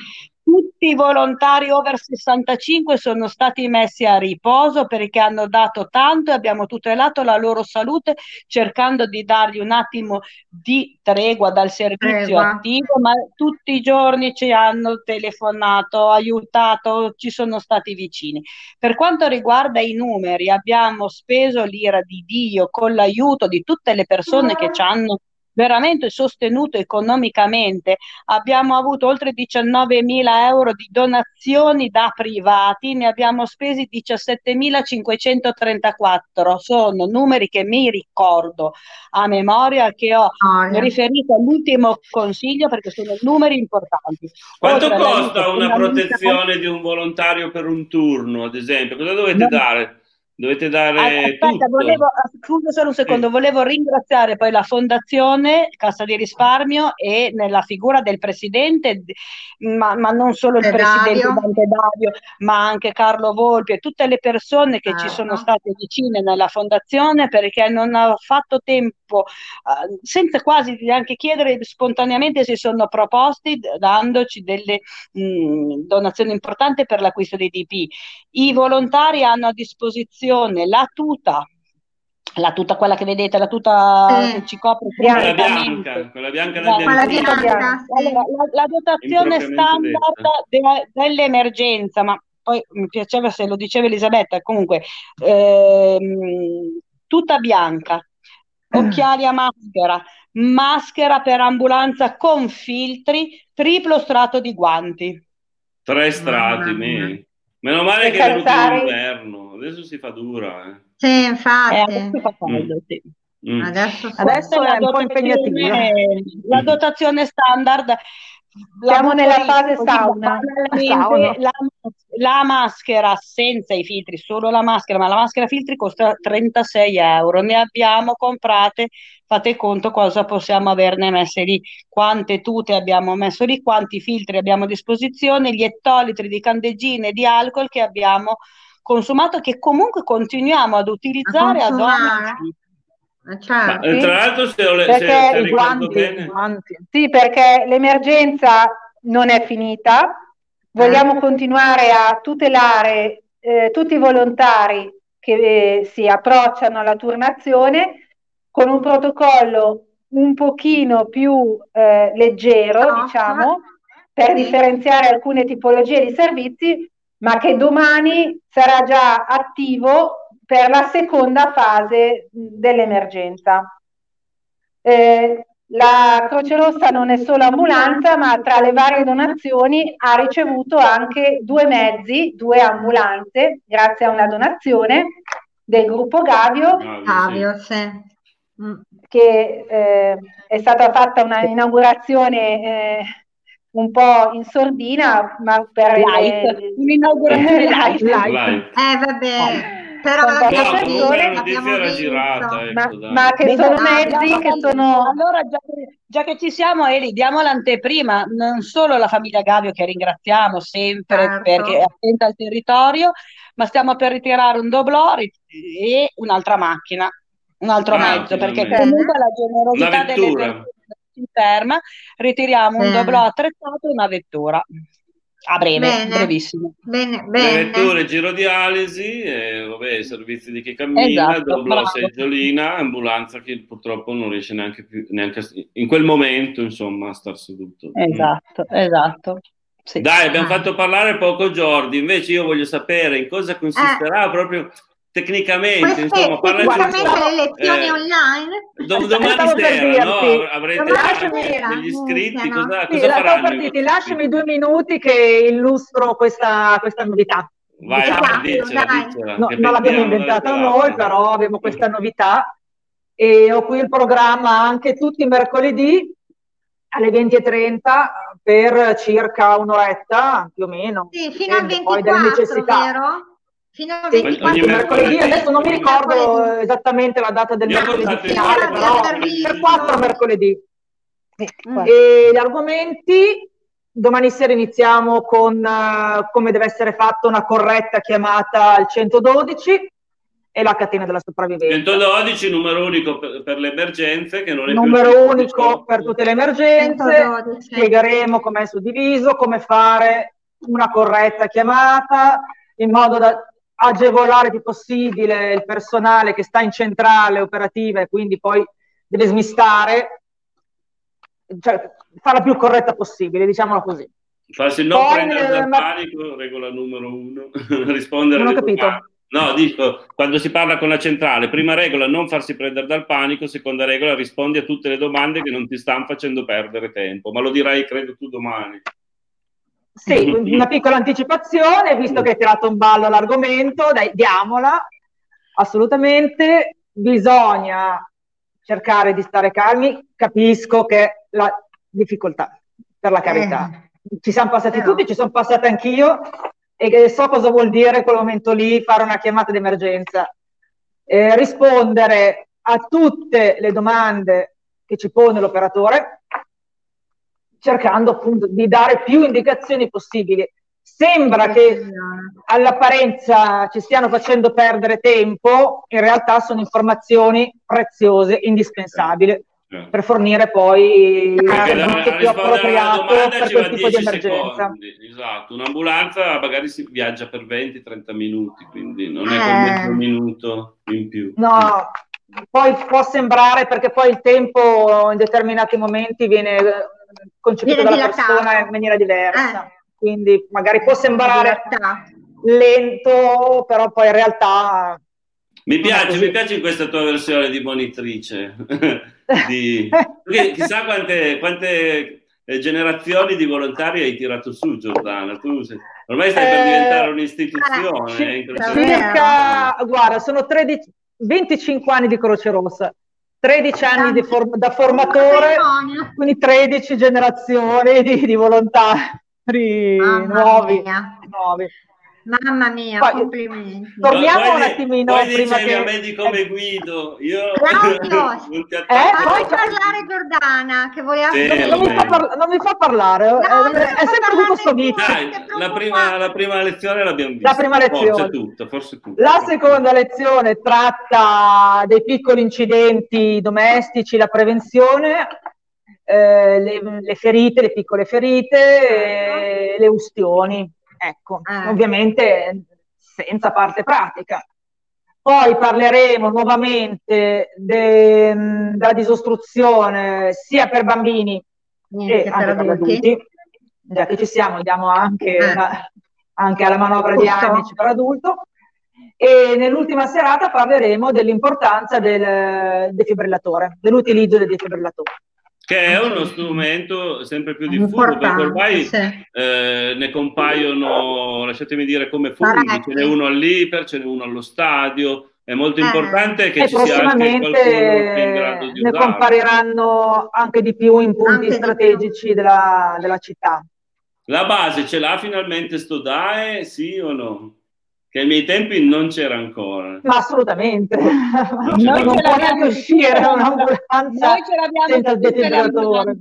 Tutti i volontari over 65 sono stati messi a riposo perché hanno dato tanto e abbiamo tutelato la loro salute cercando di dargli un attimo di tregua dal servizio tregua. attivo, ma tutti i giorni ci hanno telefonato, aiutato, ci sono stati vicini. Per quanto riguarda i numeri, abbiamo speso l'ira di Dio con l'aiuto di tutte le persone che ci hanno veramente sostenuto economicamente. Abbiamo avuto oltre 19 mila euro di donazioni da privati, ne abbiamo spesi 17.534. Sono numeri che mi ricordo a memoria che ho oh, riferito all'ultimo consiglio perché sono numeri importanti. Quanto oltre costa una protezione di un volontario per un turno, ad esempio? Cosa dovete no. dare? Dovete dare Aspetta, volevo, scusa solo un secondo, sì. volevo ringraziare poi la Fondazione Cassa di Risparmio e nella figura del Presidente, ma, ma non solo il e Presidente Dante Davio, ma anche Carlo Volpi e tutte le persone che ah, ci sono state vicine nella Fondazione perché non ha fatto tempo, uh, senza quasi neanche chiedere, spontaneamente si sono proposti dandoci delle mh, donazioni importanti per l'acquisto dei DP. I volontari hanno a disposizione la tuta, la tuta quella che vedete, la tuta eh, che ci copre quella bianca, quella bianca del quella bianca. Allora, la, la, dotazione standard de, dell'emergenza, ma poi mi piaceva se lo diceva Elisabetta, comunque ehm, tuta bianca, occhiali a maschera, maschera per ambulanza con filtri, triplo strato di guanti. Tre strati, mm. Meno male che è venuto l'inverno, adesso si fa dura. Eh. Sì, infatti. Eh, adesso fa caldo, mm. sì. Mm. Adesso, adesso è un po' impegnativo. La dotazione standard siamo nella fase sauna. La, la, la maschera senza i filtri, solo la maschera, ma la maschera filtri costa 36 euro. Ne abbiamo comprate, fate conto cosa possiamo averne messe lì, quante tute abbiamo messo lì, quanti filtri abbiamo a disposizione, gli ettolitri di candeggine e di alcol che abbiamo consumato, che comunque continuiamo ad utilizzare ad ogni Certo. Ma, tra l'altro, se, ho, perché se, se guanti, bene... guanti. Sì, perché l'emergenza non è finita, vogliamo eh. continuare a tutelare eh, tutti i volontari che eh, si approcciano alla turnazione con un protocollo un pochino più eh, leggero, no, diciamo, per differenziare alcune tipologie di servizi, ma che domani sarà già attivo per la seconda fase dell'emergenza. Eh, la Croce Rossa non è solo ambulanza, ma tra le varie donazioni ha ricevuto anche due mezzi, due ambulanze, grazie a una donazione del gruppo Gavio. Gavio, sì. Mm. Che eh, è stata fatta una inaugurazione eh, un po' in sordina, ma per live. un'inaugurazione live. live. Eh vabbè però la persone abbiamo era girata, ecco, ma, ma, che sono mezzi che sono allora già che, già che, ci siamo Eli diamo l'anteprima non solo la famiglia Gavio che ringraziamo sempre certo. perché è attenta al territorio ma stiamo per ritirare un doblò e un'altra macchina un altro ah, mezzo perché comunque la generosità delle persone si ferma ritiriamo un doblò attrezzato e una vettura a breve, bene, brevissimo. Bene, bene. Vetture, giro dialisi, e, vabbè, servizi di chi cammina, esatto, doppio seggiolina, ambulanza che purtroppo non riesce neanche più, neanche in quel momento, insomma, a star seduto. Esatto, mm. esatto. Sì. Dai, abbiamo ah. fatto parlare poco Jordi, invece io voglio sapere in cosa consisterà eh. proprio tecnicamente, Queste, insomma, parlaci le lezioni eh, online. Dom- domani sera, no? Avrete degli iscritti, cosa, sì, cosa faranno? lasciami due minuti che illustro questa, questa novità. Vai, diciamo. dicela, dicela, no, non l'abbiamo inventata noi, però abbiamo questa novità e ho qui il programma anche tutti i mercoledì alle 20.30 per circa un'oretta, più o meno. Sì, fino a 24, vero? Fino a 24 mercoledì, adesso non mi ricordo mercoledì. esattamente la data del mercoledì finale, però per 4 mercoledì. E gli argomenti, domani sera iniziamo con uh, come deve essere fatta una corretta chiamata al 112 e la catena della sopravvivenza. 112, numero unico per, per le emergenze, che non è numero unico per tutte le emergenze. 112. Spiegheremo come è suddiviso, come fare una corretta chiamata in modo da agevolare il più possibile il personale che sta in centrale operativa e quindi poi deve smistare, cioè farla più corretta possibile, diciamolo così. Farsi non poi, prendere dal ma... panico, regola numero uno, rispondere non ho capito. No, dico, quando si parla con la centrale, prima regola non farsi prendere dal panico, seconda regola rispondi a tutte le domande che non ti stanno facendo perdere tempo, ma lo dirai credo tu domani. Sì, una piccola anticipazione, visto che hai tirato un ballo l'argomento, dai, diamola. Assolutamente bisogna cercare di stare calmi. Capisco che la difficoltà, per la carità. Eh. Ci siamo passati eh tutti, ci sono passata anch'io e so cosa vuol dire quel momento lì fare una chiamata d'emergenza. Eh, rispondere a tutte le domande che ci pone l'operatore, cercando appunto di dare più indicazioni possibili. Sembra che all'apparenza ci stiano facendo perdere tempo, in realtà sono informazioni preziose, indispensabili certo. per fornire poi il servizio più appropriato per quel tipo di emergenza. Secondi. Esatto, un'ambulanza magari si viaggia per 20-30 minuti, quindi non è eh. mezzo minuto in più. No, poi può sembrare perché poi il tempo in determinati momenti viene concepito dalla persona in maniera diversa. Eh. Quindi magari può sembrare lento, però poi in realtà... Mi piace, mi piace questa tua versione di monitrice. di... chissà quante, quante eh, generazioni di volontari hai tirato su, Giordana. Tu sei... ormai stai per diventare eh, un'istituzione. Eh, circa, guarda, sono 13, 25 anni di Croce Rossa. 13 anni form- da formatore, quindi 13 generazioni di, di volontari nuovi, nuovi. Mamma mia, poi, complimenti. Torniamo poi, un attimino poi prima che... a me di come guido. Io Claudio, eh, poi parlare Giordana, che voleva... Sì, non, non, mi par- non, mi fa parlare, no, eh, è sempre tutto sto la prima, la prima lezione l'abbiamo vista. La prima lezione. Forse tutto, forse tutto. La seconda lezione tratta dei piccoli incidenti domestici, la prevenzione, eh, le, le, ferite, le piccole ferite, eh, le ustioni. Ecco, ah. ovviamente senza parte pratica. Poi parleremo nuovamente de, della disostruzione sia per bambini Niente, che per adulti. adulti. Già che ci siamo, diamo anche, ah. una, anche alla manovra Giusto. di amici per adulto. E nell'ultima serata parleremo dell'importanza del defibrillatore, dell'utilizzo del defibrillatore che è uno strumento sempre più diffuso, perché ormai sì. eh, ne compaiono, lasciatemi dire, come funghi, ce n'è uno all'Iper, ce n'è uno allo stadio, è molto eh. importante che ci sia anche qualcuno che è in grado di ne usarlo. compariranno anche di più in punti anche strategici della, della, città. La base ce l'ha finalmente sto DAE, sì o no? Che ai miei tempi non c'era ancora. Ma assolutamente, non, non può neanche uscire un'ambulanza senza il defibrillatore.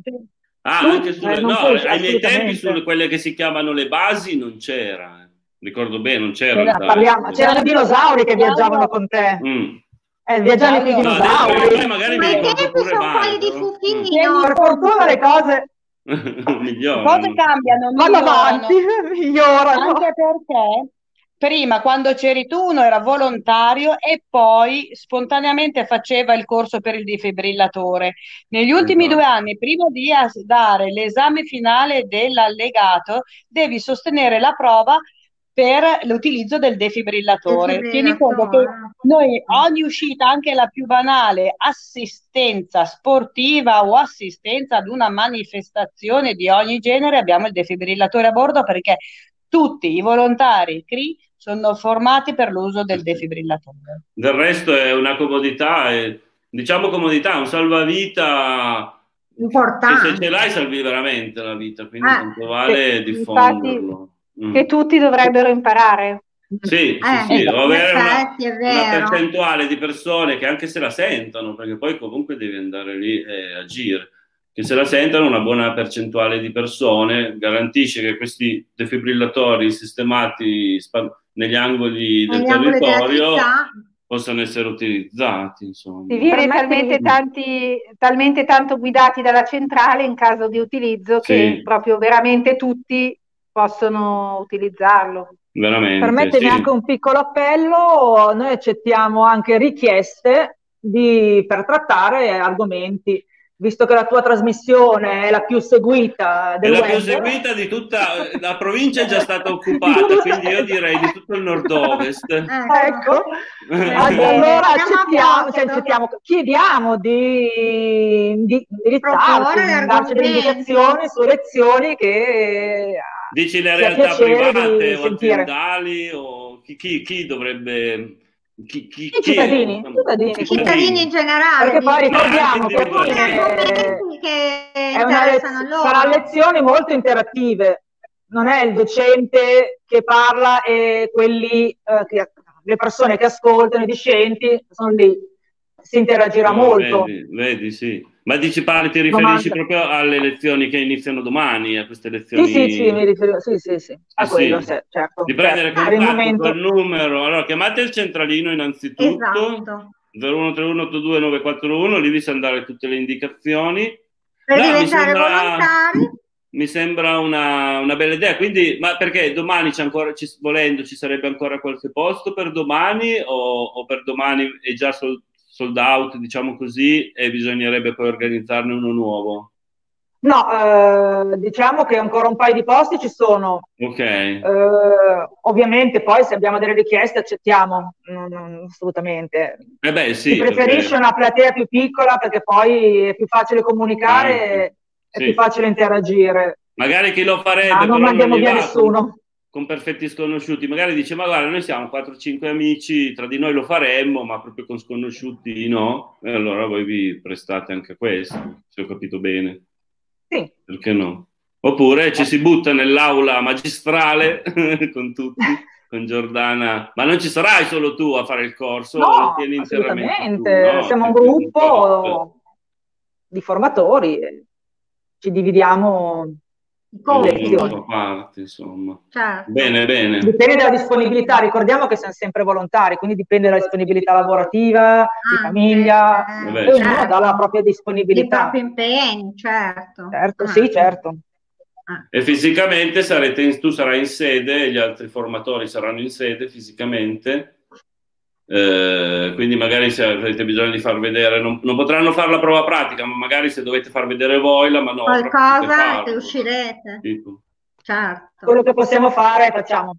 Ah, anche sulle, eh, no, ai miei tempi sulle quelle che si chiamano le basi non c'era. Eh. Ricordo bene, non c'era. c'era parliamo, c'erano i dinosauri che viaggiavano con te. Mm. Eh, viaggiavano con i dinosauri. No, magari mi ricordo pure male. di Fuffino. Per fortuna le cose migliorano. Cose cambiano, vanno avanti, migliorano. Anche perché prima quando c'eri tu uno era volontario e poi spontaneamente faceva il corso per il defibrillatore. Negli ultimi esatto. due anni, prima di dare l'esame finale dell'allegato, devi sostenere la prova per l'utilizzo del defibrillatore. Tieni conto che noi ogni uscita, anche la più banale, assistenza sportiva o assistenza ad una manifestazione di ogni genere, abbiamo il defibrillatore a bordo perché tutti i volontari CRI sono formati per l'uso del defibrillatore. Del resto è una comodità, è, diciamo comodità, un salvavita importante. se ce l'hai salvi veramente la vita, quindi ah, tanto vale che, diffonderlo. Mm. Che tutti dovrebbero imparare. Sì, eh, sì, sì. Esatto, avere una, una, percentuale di persone che anche se la sentono, perché poi comunque devi andare lì e agire che se la sentono una buona percentuale di persone garantisce che questi defibrillatori sistemati negli angoli del negli territorio angoli possano essere utilizzati. Insomma. Si viene talmente, tanti, talmente tanto guidati dalla centrale in caso di utilizzo sì. che proprio veramente tutti possono utilizzarlo. Veramente, Permettimi sì. anche un piccolo appello, noi accettiamo anche richieste di, per trattare argomenti visto che la tua trasmissione è la più seguita del è la web. più seguita di tutta la provincia è già stata occupata quindi io direi di tutto il nord-ovest. Ecco, ecco. allora accettiamo, cioè, accettiamo, chiediamo di, di indirizzarci darci delle indicazioni su lezioni che dici le realtà private o aziendali o chi, chi, chi dovrebbe chi, chi, I cittadini, chi cittadini, I cittadini in generale. Perché poi ricordiamo che, che è una le- sarà lezioni molto interattive. Non è il docente che parla e quelli, eh, che, le persone che ascoltano, i discenti, sono lì. Si interagirà no, molto. Vedi, vedi, sì. Ma dici, parli, ti riferisci Domanda. proprio alle lezioni che iniziano domani, a queste lezioni? Sì, sì, sì, mi riferisco, sì, sì, sì. a sì, quello, sì. certo. Di prendere certo. contatto momento... col numero. Allora, chiamate il centralino innanzitutto. Esatto. 0131 lì vi sanno dare tutte le indicazioni. Per no, diventare sembra, volontari. Mi sembra una, una, bella idea, quindi, ma perché domani c'è ancora, ci, volendo, ci sarebbe ancora qualche posto per domani o, o per domani è già sol, sold out, diciamo così, e bisognerebbe poi organizzarne uno nuovo? No, eh, diciamo che ancora un paio di posti ci sono. Ok. Eh, ovviamente poi se abbiamo delle richieste accettiamo, non, non, assolutamente. Eh beh, sì, si preferisce perché... una platea più piccola perché poi è più facile comunicare, ah, è sì. più facile interagire. Magari chi lo farebbe... Ah, non mandiamo via nessuno con perfetti sconosciuti, magari dice ma guarda noi siamo 4-5 amici, tra di noi lo faremmo, ma proprio con sconosciuti no, e allora voi vi prestate anche questo, se ho capito bene. Sì. Perché no? Oppure ci si butta nell'aula magistrale con tutti. con Giordana, ma non ci sarai solo tu a fare il corso? No, assolutamente, no, siamo un gruppo di formatori, ci dividiamo parte, insomma. Certo. Bene, bene. Dipende dalla disponibilità, ricordiamo che siamo sempre volontari, quindi dipende dalla disponibilità lavorativa, ah, di famiglia, eh, beh, ognuno certo. dà la propria disponibilità. I propri impegni, certo. Certo, ah. sì, certo. Ah. E fisicamente sarete in, tu sarai in sede, gli altri formatori saranno in sede fisicamente eh, quindi magari se avete bisogno di far vedere, non, non, potranno fare la prova pratica, ma magari se dovete far vedere voi la manovra. Qualcosa che uscirete. Tipo. Certo. Quello che possiamo fare facciamo.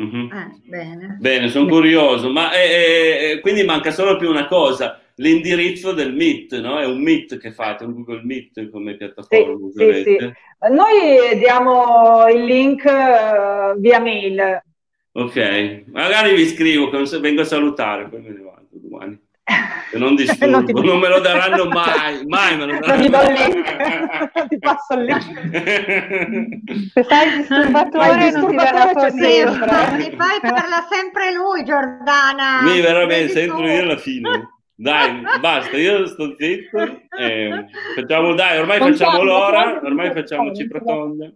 Mm-hmm. Eh, bene, bene sono curioso, ma eh, eh, quindi manca solo più una cosa, l'indirizzo del Meet, no? È un Meet che fate, un Google Meet come piattaforma. Sì, sì, sì. Noi diamo il link uh, via mail, Ok, magari vi scrivo, vengo a salutare, poi me ne vado domani. Se non disturbo, non, ti... non, me lo daranno mai, mai me lo daranno. Non ti, link. ti passo il link. Se fai il disturbatore non ti verrà sempre. Ti fai parla sempre lui, Giordana. Mi verrà bene, sempre io alla fine. Dai, basta, io sto zitto. Eh, facciamo, dai, ormai facciamo l'ora, ormai facciamo cifra tonda.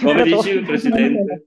Come dici, Presidente?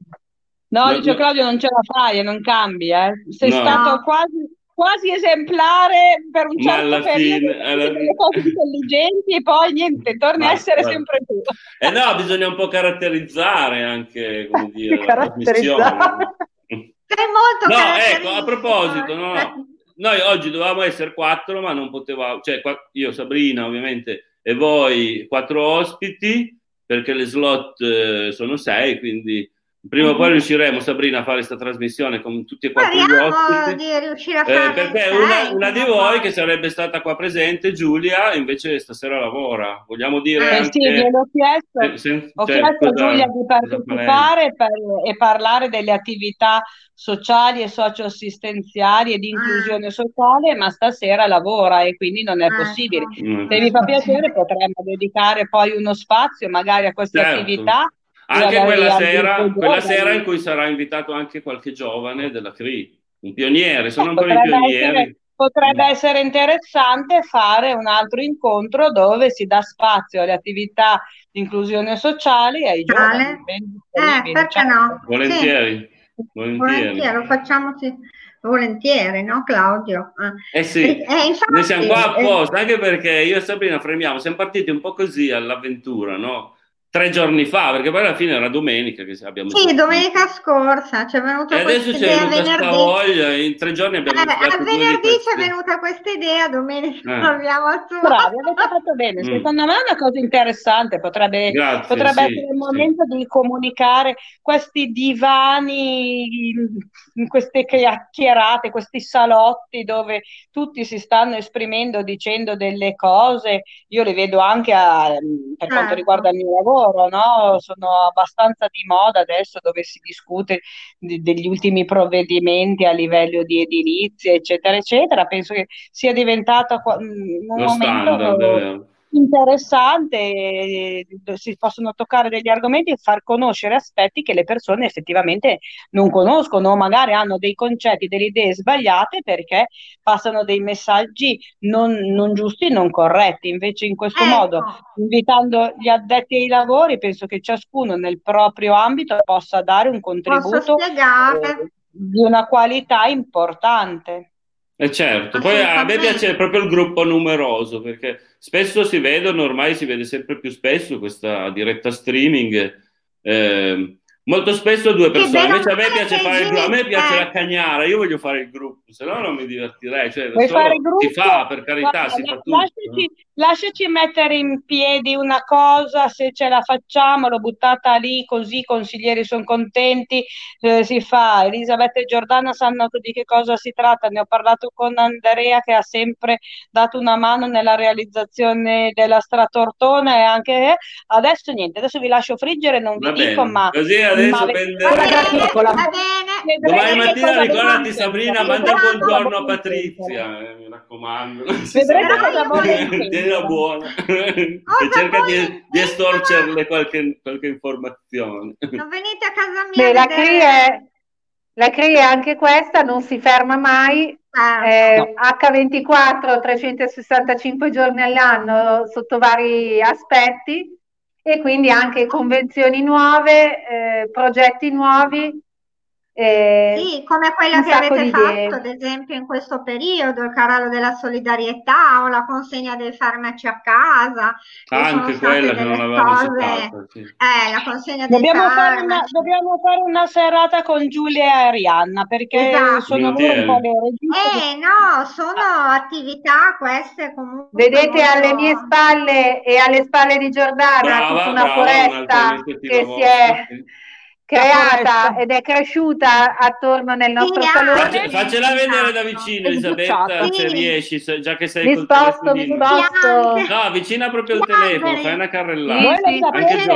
No, no no. Claudio, non ce la fai e non cambi, eh. Sei no. stato quasi, quasi, esemplare per un certo alla periodo, fine, alla... delle cose intelligenti e poi niente, torni a essere guarda. sempre tu. Eh no, bisogna un po' caratterizzare anche, come dire, la trasmissione. Sei molto No, ecco, a proposito, no, noi oggi dovevamo essere quattro, ma non potevamo, cioè io, Sabrina ovviamente, e voi quattro ospiti, perché le slot eh, sono sei, quindi Prima o poi mhm. riusciremo, Sabrina, a fare questa trasmissione con tutti e quattro gli ospiti. di riuscire a fare. Eh, perché una, una, di voi che sarebbe stata qua presente, Giulia, invece stasera lavora. Vogliamo dire. Eh, anche... Sì, gliel'ho chiesto. Eh, sen- ho cioè, chiesto cosa, a Giulia di partecipare per, e parlare delle attività sociali e socioassistenziali e di ah. inclusione sociale, ma stasera lavora e quindi non è ah, possibile. Mm. Se vi fa piacere, potremmo dedicare poi uno spazio magari a queste certo. attività anche quella sera, quella sera in cui sarà invitato anche qualche giovane della CRI, un pioniere, sono ancora i pionieri. Essere, potrebbe essere interessante fare un altro incontro dove si dà spazio alle attività di inclusione sociale e ai giovani. Eh, perché cioè, no? Volentieri. Sì. Volentieri. volentieri, lo facciamo sì. volentieri, no Claudio? Eh, eh sì, eh, infatti, noi siamo qua apposta, anche perché io e Sabrina fremiamo, siamo partiti un po' così all'avventura, no? Tre giorni fa, perché poi alla fine era domenica che abbiamo Sì, fatto. domenica scorsa ci è venuta e questa idea venerdì. Voglia, in tre giorni abbiamo eh, A venerdì ci è venuta questa idea, domenica eh. abbiamo attuato. Bravi, avete fatto bene. Mm. Secondo me è una cosa interessante, potrebbe, Grazie, potrebbe sì, essere il momento sì. di comunicare questi divani, in queste chiacchierate, questi salotti dove tutti si stanno esprimendo dicendo delle cose. Io le vedo anche a, per quanto riguarda il mio lavoro lavoro, no? sono abbastanza di moda adesso dove si discute di, degli ultimi provvedimenti a livello di edilizia, eccetera, eccetera. Penso che sia diventato un Lo momento... Standard, interessante, si possono toccare degli argomenti e far conoscere aspetti che le persone effettivamente non conoscono o magari hanno dei concetti, delle idee sbagliate perché passano dei messaggi non, non giusti, non corretti. Invece in questo ecco. modo, invitando gli addetti ai lavori, penso che ciascuno nel proprio ambito possa dare un contributo eh, di una qualità importante. Eh certo, poi a me piace proprio il gruppo numeroso perché spesso si vedono, ormai si vede sempre più spesso questa diretta streaming. Eh, Molto spesso due persone, invece a me piace fare il gruppo, a me piace la cagnara, io voglio fare il gruppo, se no non mi divertirei, cioè, Vuoi fare il gruppo? si fa, per carità, Guarda, si fa tutto. Lasciaci, no? lasciaci, mettere in piedi una cosa, se ce la facciamo, l'ho buttata lì così, i consiglieri sono contenti, eh, si fa. Elisabetta e Giordana sanno di che cosa si tratta, ne ho parlato con Andrea che ha sempre dato una mano nella realizzazione della stratortona e anche eh, adesso niente, adesso vi lascio friggere, non vi Va dico, bene. ma... Così adesso prenderò Va bene. Domani mattina ricordati Sabrina, manda un buongiorno a Patrizia, eh, mi raccomando. Vedrete cosa vuole. Tienila buona e cerca di, di estorcerle qualche, qualche, informazione. Non venite a casa mia. Beh, la CRI è, La CRI anche questa non si ferma mai, ah, eh, no. H24 365 giorni all'anno sotto vari aspetti e quindi anche convenzioni nuove, eh, progetti nuovi eh, sì, come quella che avete fatto, ad esempio, in questo periodo, il canale della solidarietà o la consegna dei farmaci a casa. Anche quella che non avevamo cose, sì. eh, la consegna dobbiamo dei fare una, dobbiamo fare una serata con Giulia e Arianna perché esatto. sono loro le Eh no, sono attività queste comunque. Vedete molto... alle mie spalle e alle spalle di Giordana brava, tutta una brava, foresta che si è creata ed è cresciuta attorno nel nostro sì, salone. Faccela vedere da vicino, Elisabetta, sì. se riesci, se, già che sei mi sposto, mi sposto. No, avvicina proprio il telefono, fai una carrellata. Voi lo, sapete,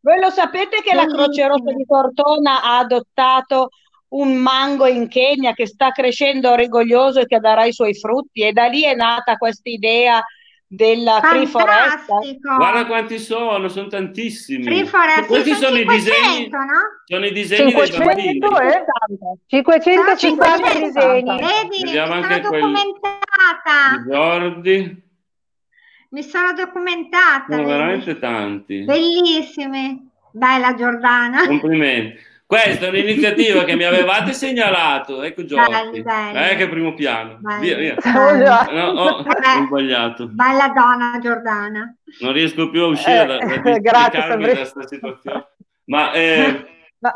voi lo sapete che la Croce Rossa di Tortona ha adottato un mango in Kenya che sta crescendo rigoglioso e che darà i suoi frutti? E da lì è nata questa idea della Free Foresta. Guarda quanti sono, sono tantissimi. Free Forest. Questi sono, 500, i disegni, no? sono i disegni 500 dei bambini. Eh? 550 disegni. Vedi, Vediamo mi anche sono documentata. Jordi. Mi sono documentata. Sono vedi? veramente tanti. Bellissimi. Bella Giordana. Complimenti. Questa è un'iniziativa che mi avevate segnalato. Ecco Giorgi. Eh, che primo piano. Bello. Via, via. No, oh, ho sbagliato. Bella donna Giordana. Non riesco più a uscire da, da, da, da questa situazione. Ma, eh, Ma...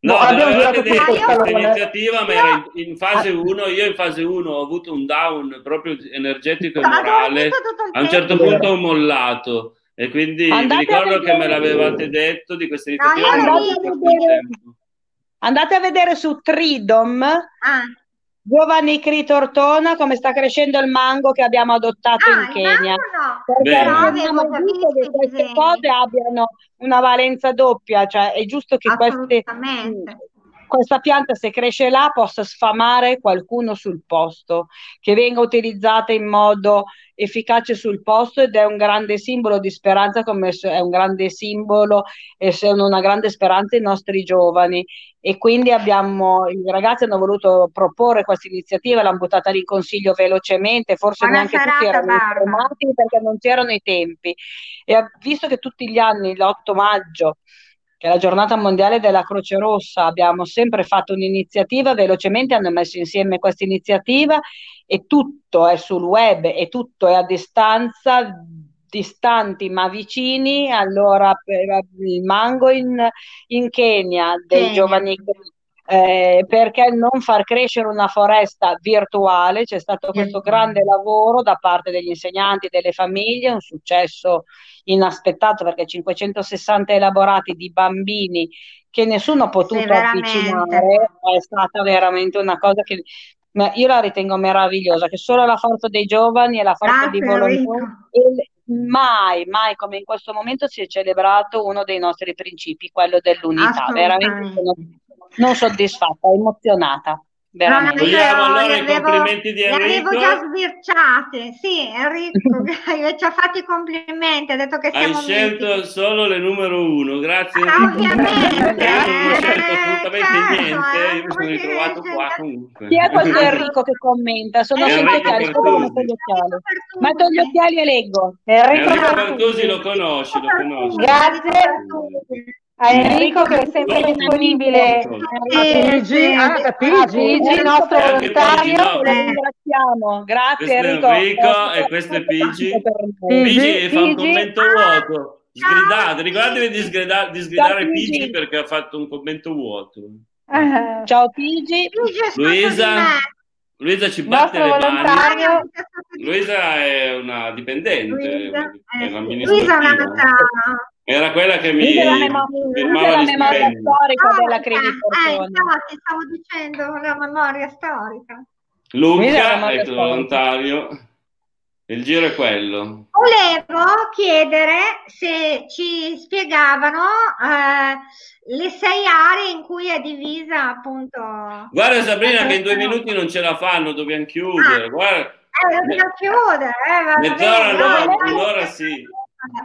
No, no avevate detto questa iniziativa, ma era in, in fase 1, io in fase 1 ho avuto un down proprio energetico e morale, a un certo punto ho mollato e quindi andate vi ricordo che me l'avevate detto di questa iniziativa. Andate, a vedere, andate a vedere su Tridom. Ah. Giovanni Critortona, come sta crescendo il mango che abbiamo adottato ah, in Kenya. No. Perché abbiamo visto che queste cose abbiano una valenza doppia, cioè è giusto che queste, questa pianta se cresce là possa sfamare qualcuno sul posto, che venga utilizzata in modo efficace sul posto ed è un grande simbolo di speranza come è un grande simbolo e sono una grande speranza i nostri giovani. E quindi abbiamo i ragazzi hanno voluto proporre questa iniziativa l'hanno buttata lì in consiglio velocemente forse Buona neanche serata, tutti erano informati perché non c'erano i tempi. E visto che tutti gli anni l'8 maggio è la giornata mondiale della Croce Rossa, abbiamo sempre fatto un'iniziativa, velocemente hanno messo insieme questa iniziativa e tutto è sul web e tutto è a distanza, distanti ma vicini, allora il mango in, in Kenya dei Kenya. giovani eh, perché non far crescere una foresta virtuale? C'è stato questo grande lavoro da parte degli insegnanti, delle famiglie, un successo inaspettato perché 560 elaborati di bambini che nessuno ha potuto sì, avvicinare è stata veramente una cosa che io la ritengo meravigliosa, che solo la forza dei giovani e la forza Grazie, di volontà mai, mai come in questo momento si è celebrato uno dei nostri principi, quello dell'unità. Veramente sono non soddisfatta, emozionata. Veramente. No, Vogliamo allora i complimenti di Enrico? Le avevo già sbirciate, sì, Enrico ci ha fatto i complimenti, ha detto che siamo Hai scelto solo le numero uno, grazie ah, Ovviamente. Io non ho scelto assolutamente certo, niente, eh, io mi sono ritrovato qua comunque. Chi è questo Enrico che commenta? Sono senza occhiali, solo metto gli occhiali. Metto gli occhiali e leggo. Enrico, Enrico Bertuzzi lo conosci, lo conosci. Grazie a Enrico che è sempre disponibile a Pigi, a Pigi, nostro volontario. Ringraziamo, grazie Enrico. Enrico e questo è Pigi. Pigi fa un commento vuoto. Sgridate, ricordatevi di, sgrida, di sgridare Pigi perché ha fatto un commento vuoto. Ciao Pigi. Luisa. Luisa ci batte le volontario. mani. Luisa è una dipendente, Luisa, è un'amministrativa. Luisa è una era quella che mi firmava la memoria storica ah, della Credi eh, infatti stavo dicendo la memoria storica. Luca è il volontario. Il giro è quello. Volevo chiedere se ci spiegavano eh, le sei aree in cui è divisa appunto. Guarda Sabrina che in due minuti non ce la fanno, dobbiamo chiudere. Ah, Guarda. Eh, dobbiamo chiudere. Eh, mezz'ora no, un'ora sì.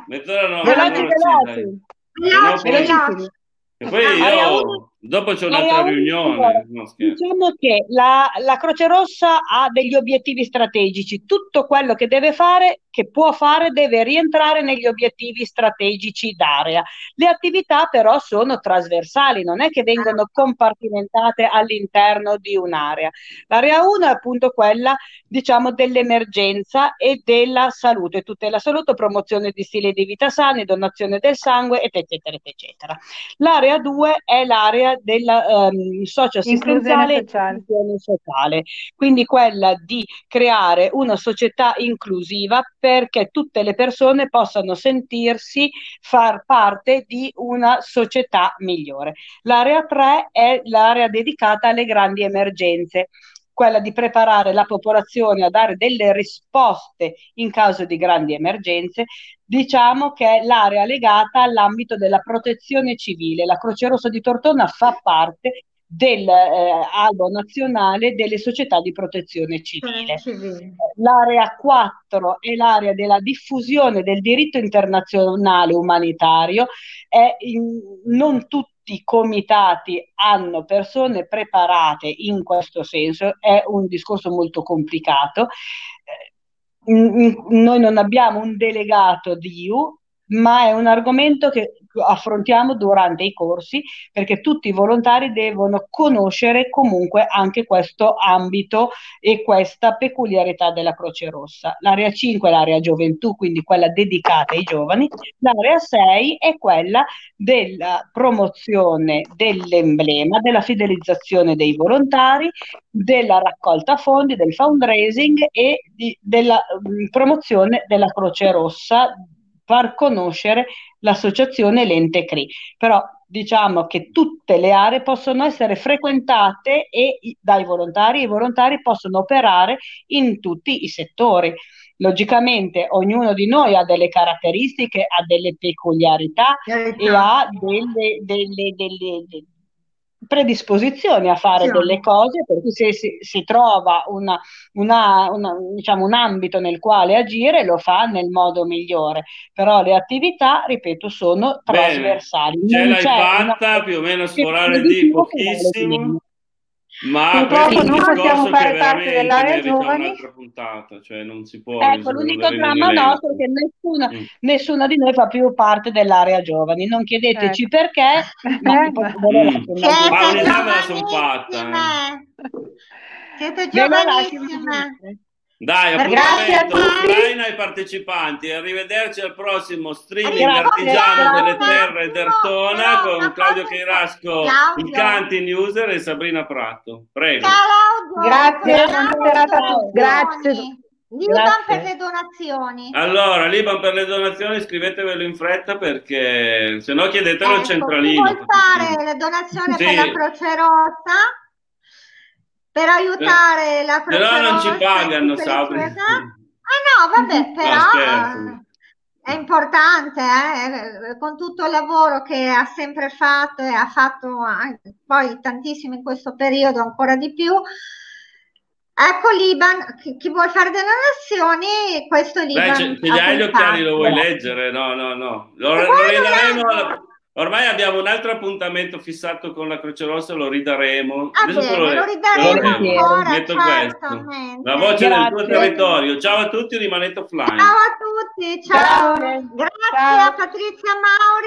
Mezz'ora no. Veloci, veloci. Veloci, veloci. E poi io Dopo c'è un'altra riunione. No, diciamo che la, la, Croce Rossa ha degli obiettivi strategici. Tutto quello che deve fare, che può fare, deve rientrare negli obiettivi strategici d'area. Le attività però sono trasversali, non è che vengono compartimentate all'interno di un'area. L'area 1 è appunto quella, diciamo, dell'emergenza e della salute, tutela salute, promozione di stili di vita sani, donazione del sangue, eccetera, eccetera. L'area 2 è l'area della um, socio-assistenziale e inclusione sociale, quindi quella di creare una società inclusiva perché tutte le persone possano sentirsi far parte di una società migliore. L'area 3 è l'area dedicata alle grandi emergenze quella di preparare la popolazione a dare delle risposte in caso di grandi emergenze, diciamo che è l'area legata all'ambito della protezione civile. La Croce Rossa di Tortona fa parte dell'albo eh, nazionale delle società di protezione civile. L'area 4 è l'area della diffusione del diritto internazionale umanitario, è in, non tutti tutti i comitati hanno persone preparate in questo senso, è un discorso molto complicato. Eh, noi non abbiamo un delegato di IU, ma è un argomento che affrontiamo durante i corsi perché tutti i volontari devono conoscere comunque anche questo ambito e questa peculiarità della Croce Rossa. L'area 5 è l'area gioventù, quindi quella dedicata ai giovani, l'area 6 è quella della promozione dell'emblema, della fidelizzazione dei volontari, della raccolta fondi, del fundraising e di, della mh, promozione della Croce Rossa far conoscere l'associazione l'ente CRI. Però diciamo che tutte le aree possono essere frequentate e dai volontari, i volontari possono operare in tutti i settori. Logicamente ognuno di noi ha delle caratteristiche, ha delle peculiarità e ha delle, delle, delle, predisposizioni a fare sì. delle cose, perché se si, si trova una, una, una, diciamo, un ambito nel quale agire lo fa nel modo migliore, però le attività, ripeto, sono trasversali. Ce l'hai fatta più o meno a sforare di pochissimo. Ma purtroppo non possiamo fare parte dell'area giovani. Puntata, cioè non si può ecco, l'unico dramma nostro è che nessuna, mm. nessuna, di noi fa più parte dell'area giovani. Non chiedeteci ecco. perché, ma eh, posso mm. ma un'età me la sono fatta. Eh. Siete giovanissime. Dai, appuntamento Ucraina ai partecipanti. Arrivederci al prossimo streaming artigiano delle terre d'Ertona con Claudio Cheirasco, il Canti User e Sabrina Prato. Prego. Ciao, Grazie, buona Grazie. Liban per le donazioni. Allora, Liban per le donazioni, scrivetevelo in fretta perché se no chiedetelo ecco, al centralino. Vuol fare le donazioni sì. per la Croce Rossa? Per aiutare eh, la Però non ci pagano, Sabri. Ah no, vabbè, però no, è importante, eh, con tutto il lavoro che ha sempre fatto e ha fatto poi tantissimo in questo periodo, ancora di più. Ecco l'Iban, chi, chi vuole fare delle nazioni, questo è l'Iban. Beh, se hai gli occhiali lo vuoi leggere? No, no, no. Lo, lo ridaremo... Ormai abbiamo un altro appuntamento fissato con la Croce Rossa, lo ridaremo. Ah, Adesso bene, lo, lo ridaremo ancora, metto questo. La voce Grazie. del tuo territorio. Ciao a tutti, rimanete offline. Ciao a tutti, ciao. ciao. Grazie ciao. a Patrizia Mauri.